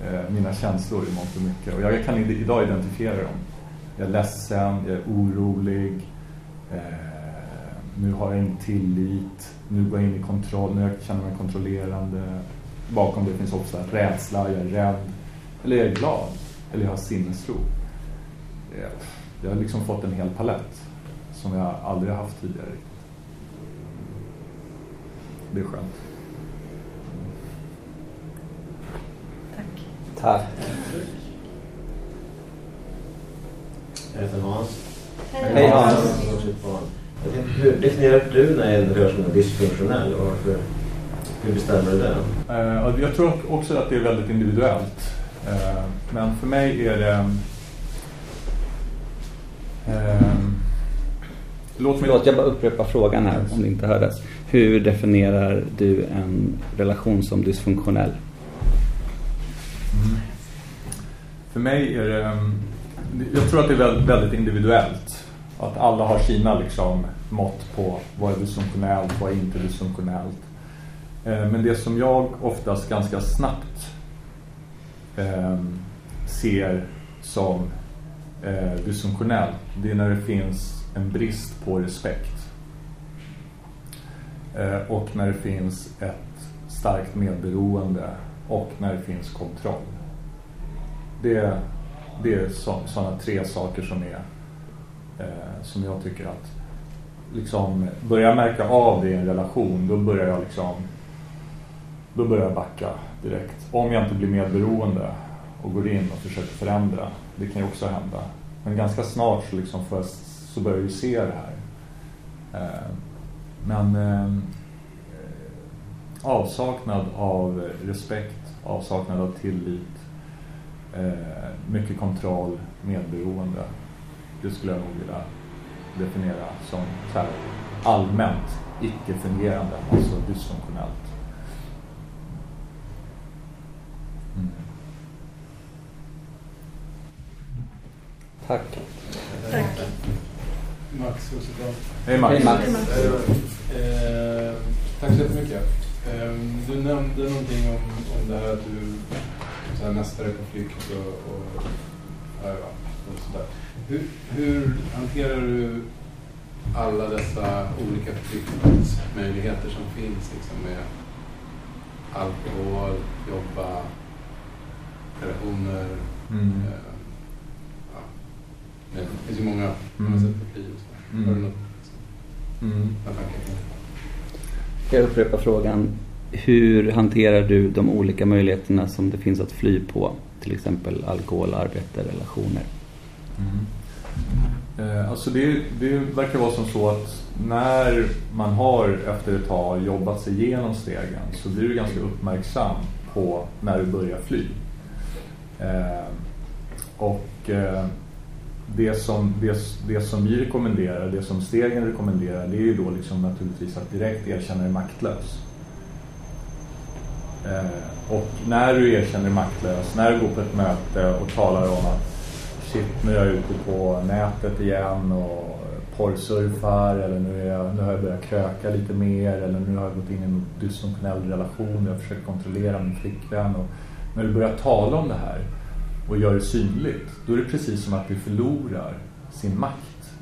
eh, mina känslor i mångt och mycket. Och jag kan idag identifiera dem. Jag är ledsen, jag är orolig. Eh, nu har jag ingen tillit. Nu går jag in i kontroll. Nu känner jag mig kontrollerande. Bakom det finns också rädsla, jag är rädd. Eller jag är glad. Eller jag har sinnesro. Jag har liksom fått en hel palett som jag aldrig har haft tidigare. Det är skönt. Tack. Tack. Jag heter Hans. Hej Hans. Hur definierar du när en relation är dysfunktionell och varför, hur bestämmer du det? Eh, Jag tror också att det är väldigt individuellt. Eh, Men för mig är det... eh, Låt mig... Förlåt, jag bara upprepar frågan här om det inte hördes. Hur definierar du en relation som dysfunktionell? Mm. För mig är det... Jag tror att det är väldigt individuellt. Att alla har sina liksom, mått på vad är dysfunktionellt, vad är inte dysfunktionellt. Eh, men det som jag oftast ganska snabbt ehm, ser som eh, dysfunktionellt, det är när det finns en brist på respekt. Eh, och när det finns ett starkt medberoende och när det finns kontroll. Det, det är sådana tre saker som är eh, som jag tycker att liksom börjar jag märka av det i en relation då börjar jag liksom då börjar jag backa direkt. Om jag inte blir medberoende och går in och försöker förändra. Det kan ju också hända. Men ganska snart så, liksom jag, så börjar jag ju se det här. Eh, men eh, avsaknad av respekt, avsaknad av tillit, eh, mycket kontroll, medberoende. Det skulle jag nog vilja definiera som så här, allmänt icke-fungerande, alltså dysfunktionellt. Mm. Tack. Tack. Max Rosendahl. Hej Max. Hej Max. Eh, tack så jättemycket. Eh, du nämnde någonting om, om det här att du så här, mästare på flykt och, och, ja, och sådär. Hur, hur hanterar du alla dessa olika flyktmöjligheter som finns liksom med alkohol, jobba, relationer, Mm. eh, ja. Det finns ju många, många Mm. sätt och så. Mm. Har du något, Mm. kring det? Jag upprepar frågan. Hur hanterar du de olika möjligheterna som det finns att fly på? Till exempel alkohol, arbete, relationer. Mm. Eh, alltså det, det verkar vara som så att när man har efter ett tag jobbat sig igenom stegen så blir du ganska uppmärksam på när du börjar fly. Eh, och eh, det, som, det, det som vi rekommenderar, det som stegen rekommenderar det är ju då liksom naturligtvis att direkt erkänna dig maktlös. Eh, och när du erkänner dig maktlös, när du går på ett möte och talar om att shit, nu är jag ute på nätet igen och porrsurfar eller nu, är jag, nu har jag börjat kröka lite mer eller nu har jag gått in i en dysfunktionell relation jag försöker kontrollera min flickvän. Och när du börjar tala om det här och gör det synligt, då är det precis som att du förlorar sin makt.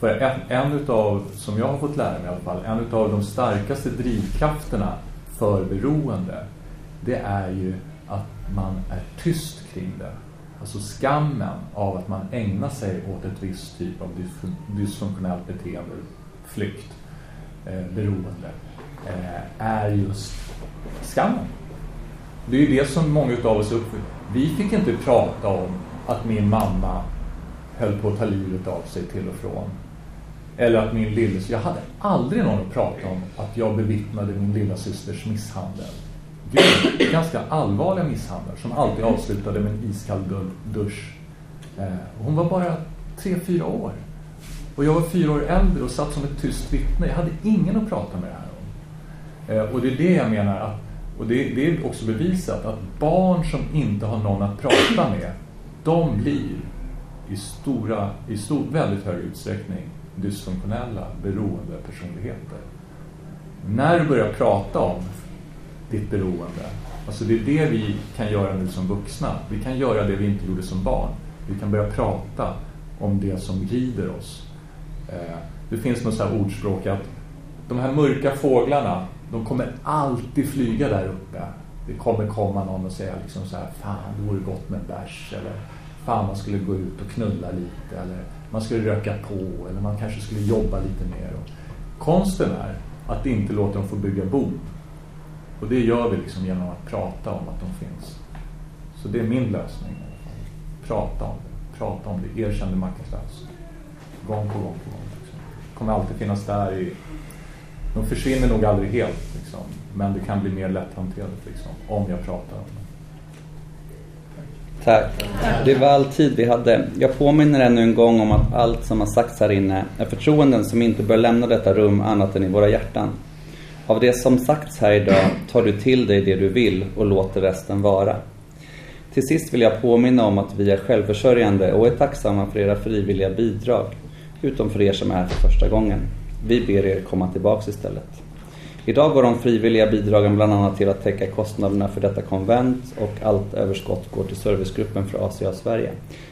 För en, en utav, som jag har fått lära mig i alla fall, en utav de starkaste drivkrafterna för beroende, det är ju att man är tyst kring det. Alltså skammen av att man ägnar sig åt ett visst typ av dysfunktionellt beteende, flykt, eh, beroende, eh, är just skammen. Det är ju det som många av oss uppfyller. Vi fick inte prata om att min mamma höll på att ta livet av sig till och från. Eller att min lillasyster... Jag hade aldrig någon att prata om att jag bevittnade min lilla systers misshandel. Gud, ganska allvarliga misshandlar som alltid avslutade med en iskall dusch. Eh, hon var bara tre, fyra år. Och jag var fyra år äldre och satt som ett tyst vittne. Jag hade ingen att prata med det här om. Eh, och det är det jag menar att och det, det, är också bevisat att barn som inte har någon att prata med, de blir i, stora, i stor, väldigt hög utsträckning dysfunktionella, beroende personligheter. När du börjar prata om ditt beroende, alltså det är det vi kan göra nu som vuxna. Vi kan göra det vi inte gjorde som barn. Vi kan börja prata om det som rider oss. Eh, det finns något så här ordspråk att de här mörka fåglarna, de kommer alltid flyga där uppe. Det kommer komma någon och säga liksom så här, fan det vore gott med bärs eller fan man skulle gå ut och knulla lite eller man skulle röka på eller man kanske skulle jobba lite mer. Konsten är att inte låta dem få bygga bo. Och det gör vi liksom genom att prata om att de finns. Så det är min lösning. Prata om det. Prata om det. Erkänn det maktlös. Gång på gång på gång. Liksom. kommer alltid finnas där i de försvinner nog aldrig helt, liksom. men det kan bli mer lätthanterligt liksom, om jag pratar om det. Tack. Det var all tid vi hade. Jag påminner ännu en gång om att allt som har sagts här inne är förtroenden som inte bör lämna detta rum annat än i våra hjärtan. Av det som sagts här idag tar du till dig det du vill och låter resten vara. Till sist vill jag påminna om att vi är självförsörjande och är tacksamma för era frivilliga bidrag, utom för er som är här för första gången. Vi ber er komma tillbaks istället. Idag går de frivilliga bidragen bland annat till att täcka kostnaderna för detta konvent och allt överskott går till servicegruppen för ACA Sverige.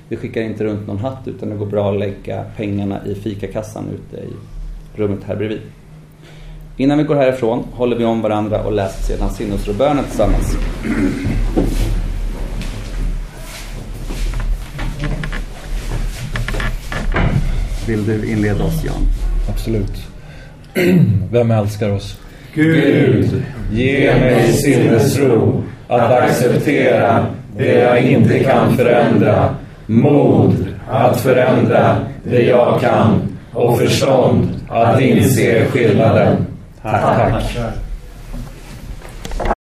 Vi skickar inte runt någon hatt utan det går bra att lägga pengarna i fikakassan ute i rummet här bredvid. Innan vi går härifrån håller vi om varandra och läser sedan sinnesrobönen tillsammans. Vill du inleda oss Jan? Absolut. Vem älskar oss? Gud, ge mig sinnesro att acceptera det jag inte kan förändra, mod att förändra det jag kan och förstånd att inse skillnaden. Tack. Tack.